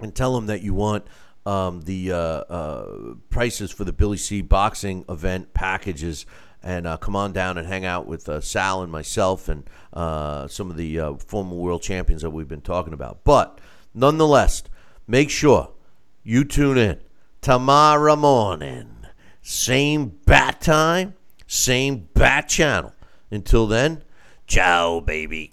and tell them that you want um, the uh, uh, prices for the Billy C boxing event packages. And uh, come on down and hang out with uh, Sal and myself and uh, some of the uh, former world champions that we've been talking about. But nonetheless, make sure you tune in tomorrow morning. Same bat time, same bat channel. Until then, ciao, baby.